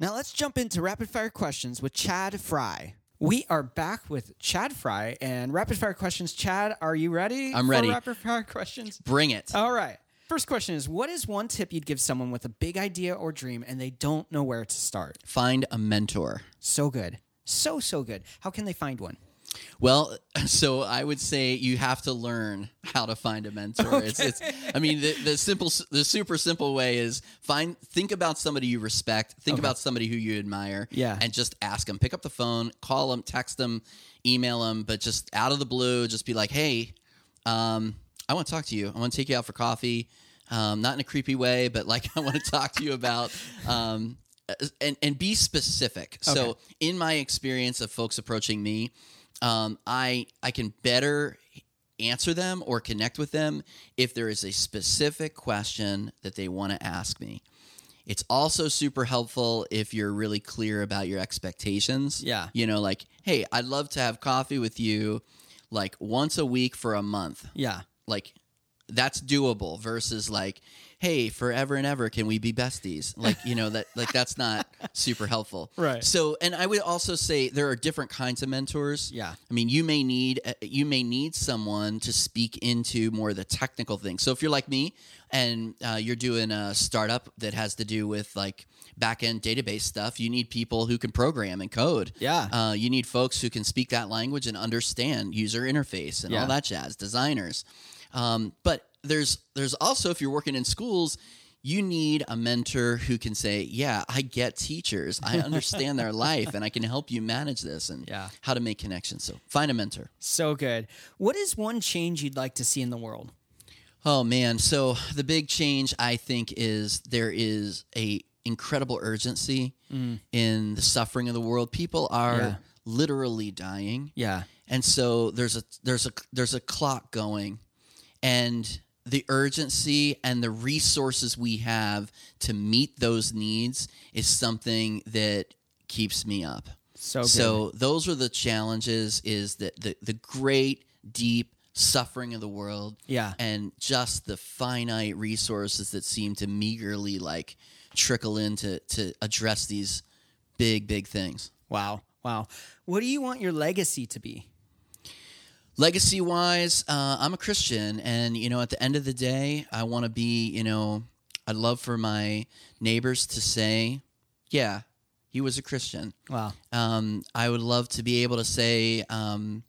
Now let's jump into rapid fire questions with Chad Fry. We are back with Chad Fry and rapid fire questions. Chad, are you ready? I'm for ready. Rapid fire questions. Bring it. All right. First question is What is one tip you'd give someone with a big idea or dream and they don't know where to start? Find a mentor. So good. So, so good. How can they find one? Well, so I would say you have to learn how to find a mentor. It's, it's, I mean, the, the simple, the super simple way is find, think about somebody you respect, think about somebody who you admire, Yeah. and just ask them. Pick up the phone, call them, text them, email them, but just out of the blue, just be like, hey, um, I want to talk to you. I want to take you out for coffee. Um, not in a creepy way, but like I want to talk to you about um, and and be specific. So in my experience of folks approaching me, um, I I can better answer them or connect with them if there is a specific question that they want to ask me. It's also super helpful if you're really clear about your expectations. Yeah. You know, like, hey, I'd love to have coffee with you like once a week for a month Yeah. like that's doable versus like hey forever and ever can we be besties like you know that like that's not super helpful Right. so and i would also say there are different kinds of mentors Yeah. i mean you may need uh, you may need someone to speak into more of the technical things so if you're like me and uh, you're doing a startup that has to do with like back-end database stuff you need people who can program and code Yeah. uh, you need folks who can speak that language and understand user interface and Yeah. all that jazz designers um, but there's there's also if you're working in schools you need a mentor who can say yeah i get teachers i understand their life and i can help you manage this and Yeah. how to make connections so find a mentor So good. What is one change you'd like to see in the world? Oh man, so the big change I think is there is a incredible urgency in the suffering of the world. People are Mm. Yeah. literally dying. Yeah. And so there's a there's a there's a clock going and the urgency and the resources we have to meet those needs is something that keeps me up. So good. So those are the challenges is that the, the great deep suffering of the world Yeah. and just the finite resources that seem to meagerly like trickle in to, to address these big big things Wow. Wow. What do you want your legacy to be? Legacy wise uh, i'm a christian and you know at the end of the day i want to be you know i'd love for my neighbors to say yeah he was a christian Wow. um, I would love to be able to say um,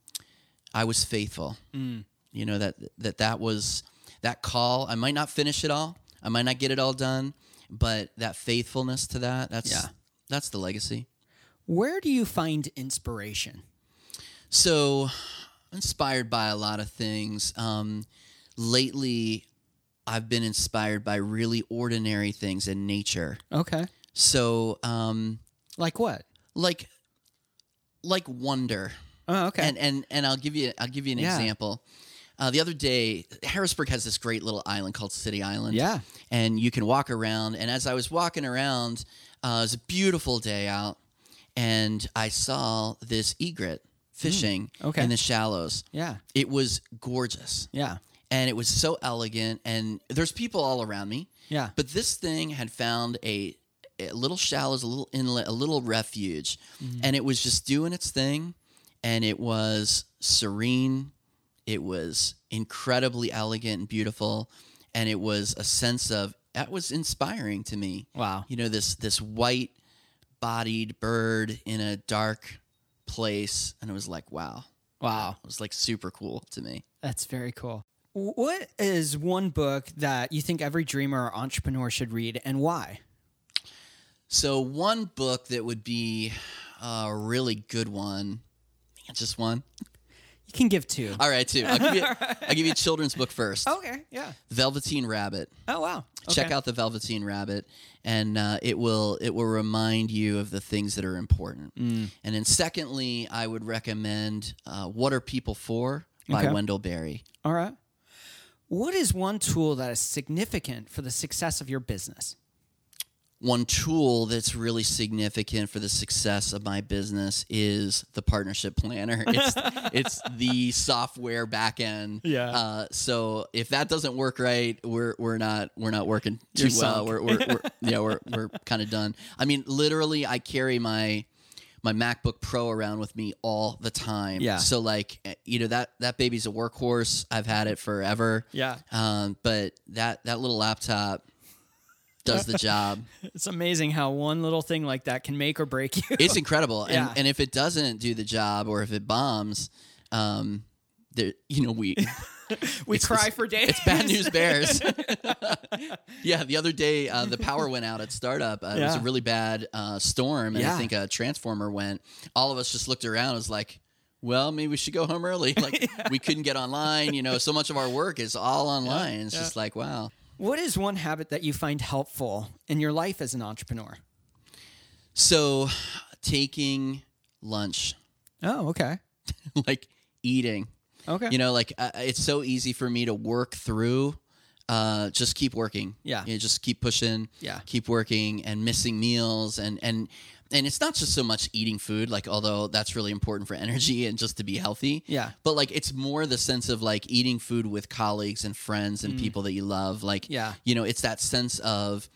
I was faithful. Mm. You know that that that was that call. I might not finish it all. I might not get it all done, but that faithfulness to that. That's Yeah. that's the legacy. Where do you find inspiration? So inspired by a lot of things. Um, lately, I've been inspired by really ordinary things in nature. Okay. So um, Like what? like like wonder. Oh, okay. And and and I'll give you I'll give you an Yeah. example. Uh, the other day, Harrisburg has this great little island called City Island. Yeah. and you can walk around. And as I was walking around, uh, it was a beautiful day out, and I saw this egret fishing Hmm. okay. in the shallows. yeah. It was gorgeous, Yeah. and it was so elegant. And there's people all around me, Yeah. but this thing had found a, a little shallows, a little inlet, a little refuge, and it was just doing its thing, and it was serene. It was incredibly elegant and beautiful, and it was a sense of that was inspiring to me. Wow. You know this this white bodied bird in a dark place, and it was like wow, Wow. it was like super cool to me. That's very cool. What is one book that you think every dreamer or entrepreneur should read and why? So one book that would be a really good one, just one. You can give two. All right, two. I'll give you. I'll give you a children's book first. Okay. Yeah. Velveteen Rabbit. Oh wow. Check Okay. out the Velveteen Rabbit, and uh, it will it will remind you of the things that are important. Mm. And then secondly, I would recommend uh, "What Are People For" by Okay. Wendell Berry. All right. What is one tool that is significant for the success of your business? One tool that's really significant for the success of my business is the partnership planner. It's it's the software backend. Yeah. Uh, so if that doesn't work right, we're we're not we're not working too You're well. We're, we're, we're yeah we're we're kind of done. I mean, literally, I carry my my MacBook Pro around with me all the time. Yeah. So like eh, you know that that baby's a workhorse. I've had it forever. Yeah. Um, but that that little laptop does the job. It's amazing how one little thing like that can make or break you. It's incredible. Yeah. And and if it doesn't do the job or if it bombs, um, there you know we we it's- cry it's- for days. It's bad news bears. yeah, the other day uh, the power went out at startup. Uh, It was a really bad uh, storm, and Yeah. I think a transformer went. All of us just looked around. and was like. Well, maybe we should go home early. Like we couldn't get online. You know, so much of our work is all online. It's just like, wow. What is one habit that you find helpful in your life as an entrepreneur? So, taking lunch, Oh, okay. like eating. Okay. You know, like uh, it's so easy for me to work through. Uh, just keep working. Yeah. You know, just keep pushing. Yeah. Keep working and missing meals and and and it's not just so much eating food, like although that's really important for energy and just to be healthy. Yeah. But like it's more the sense of like eating food with colleagues and friends and people that you love. Like Mm. Yeah. you know, it's that sense of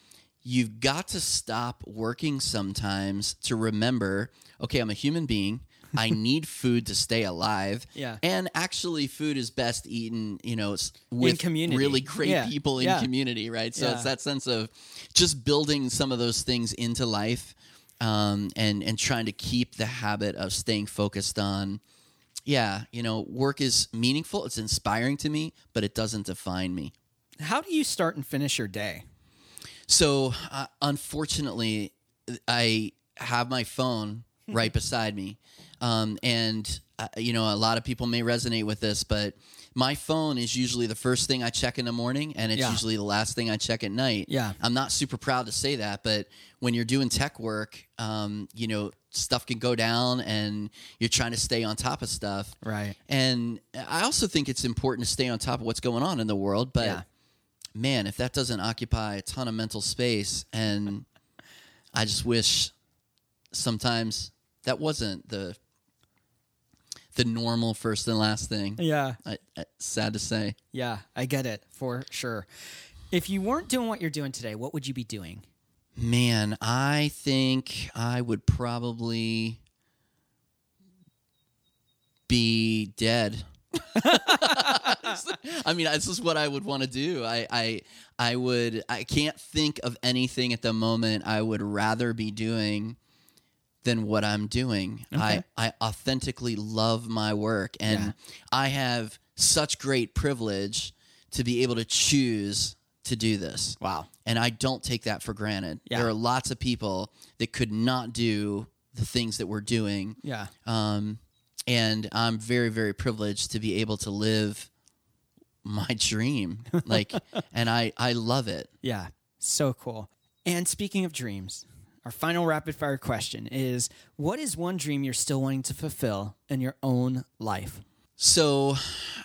you've got to stop working sometimes to remember, okay, I'm a human being. I need food to stay alive. Yeah. And actually, food is best eaten, you know, with really great Yeah. people in Yeah. community, right? So Yeah. it's that sense of just building some of those things into life um, and, and trying to keep the habit of staying focused on, yeah, you know, work is meaningful, it's inspiring to me, but it doesn't define me. How do you start and finish your day? So, uh, unfortunately, I have my phone right beside me. Um, and, uh, you know, a lot of people may resonate with this, but my phone is usually the first thing I check in the morning, and it's Yeah. usually the last thing I check at night. Yeah. I'm not super proud to say that, but when you're doing tech work, um, you know, stuff can go down and you're trying to stay on top of stuff. Right. And I also think it's important to stay on top of what's going on in the world, but Yeah. man, if that doesn't occupy a ton of mental space, and I just wish sometimes that wasn't the the normal first and last thing. Yeah. I, I, sad to say. Yeah, I get it for sure. If you weren't doing what you're doing today, what would you be doing? Man, I think I would probably be dead. I mean, this is what I would want to do. I, I, I would. I can't think of anything at the moment I would rather be doing than what I'm doing. I, I authentically love my work, and Yeah. I have such great privilege to be able to choose to do this. Wow. And I don't take that for granted. Yeah. There are lots of people that could not do the things that we're doing. Yeah. Um, and I'm very, very privileged to be able to live my dream. Like, and I, I love it. Yeah. So cool. And speaking of dreams, our final rapid fire question is what is one dream you're still wanting to fulfill in your own life? So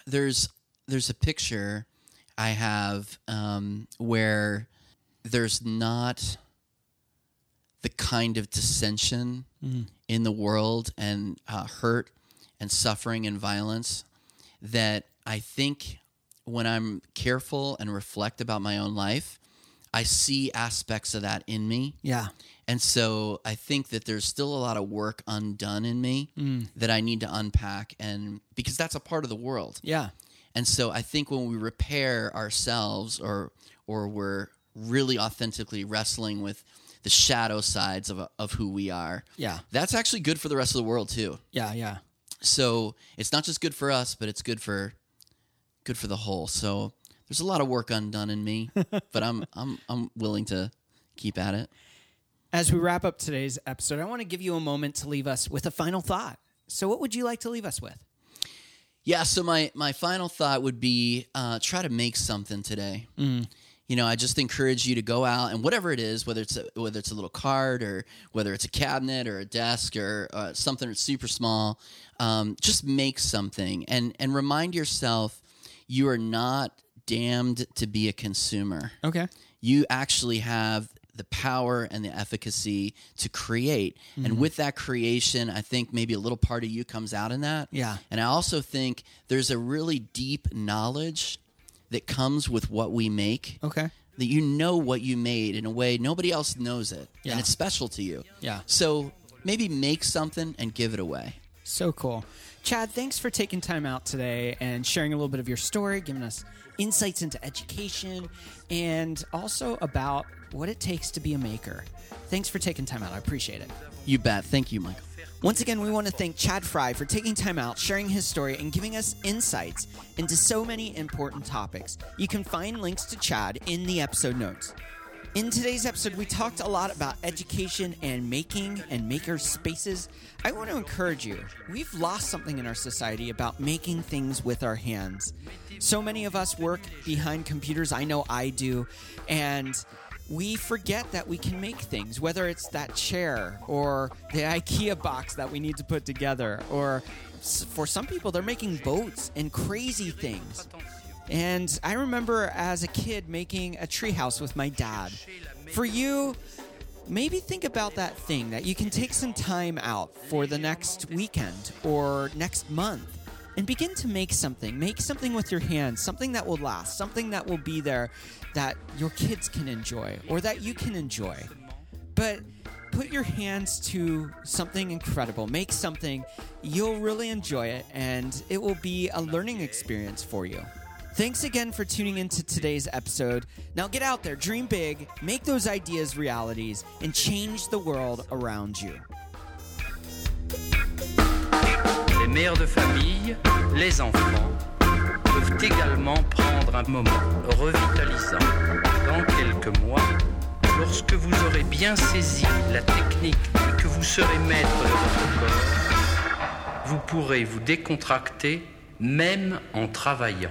there's there's a picture I have um, where there's not the kind of dissension in the world and uh, hurt and suffering and violence that I think when I'm careful and reflect about my own life, I see aspects of that in me. Yeah. And so I think that there's still a lot of work undone in me mm. that I need to unpack and because that's a part of the world. Yeah. And so I think when we repair ourselves or or we're really authentically wrestling with the shadow sides of of who we are. Yeah. That's actually good for the rest of the world too. Yeah. Yeah. So it's not just good for us, but it's good for good for the whole. So there's a lot of work undone in me, but I'm I'm I'm willing to keep at it. As we wrap up today's episode, I want to give you a moment to leave us with a final thought. So, what would you like to leave us with? Yeah. So my my final thought would be uh, try to make something today. You know, I just encourage you to go out and whatever it is, whether it's a, whether it's a little card or whether it's a cabinet or a desk or uh, something that's super small, um, just make something and and remind yourself you are not damned to be a consumer. Okay. You actually have the power and the efficacy to create. And mm-hmm. with that creation, I think maybe a little part of you comes out in that. Yeah. And I also think there's a really deep knowledge that comes with what we make. Okay. That you know what you made in a way nobody else knows it. Yeah. And it's special to you. Yeah. So maybe make something and give it away. So cool. Chad, thanks for taking time out today and sharing a little bit of your story, giving us insights into education and also about what it takes to be a maker. Thanks for taking time out. I appreciate it. You bet. Thank you, Michael. Once again, we want to thank Chad Fry for taking time out, sharing his story, and giving us insights into so many important topics. You can find links to Chad in the episode notes. In today's episode, we talked a lot about education and making and maker spaces. I want to encourage you. We've lost something in our society about making things with our hands. So many of us work behind computers. I know I do. And we forget that we can make things, whether it's that chair or the IKEA box that we need to put together, or for some people, they're making boats and crazy things. And I remember as a kid making a treehouse with my dad. For you, maybe think about that thing that you can take some time out for the next weekend or next month and begin to make something. Make something with your hands, something that will last, something that will be there that your kids can enjoy or that you can enjoy. But put your hands to something incredible. Make something, you'll really enjoy it, and it will be a learning experience for you. Thanks again for tuning into today's episode. Now get out there, dream big, make those ideas realities, and change the world around you. Les mères de famille, les enfants peuvent également prendre un moment revitalisant dans quelques mois lorsque vous aurez bien saisi la technique et que vous serez maître de votre corps. Vous pourrez vous décontracter même en travaillant.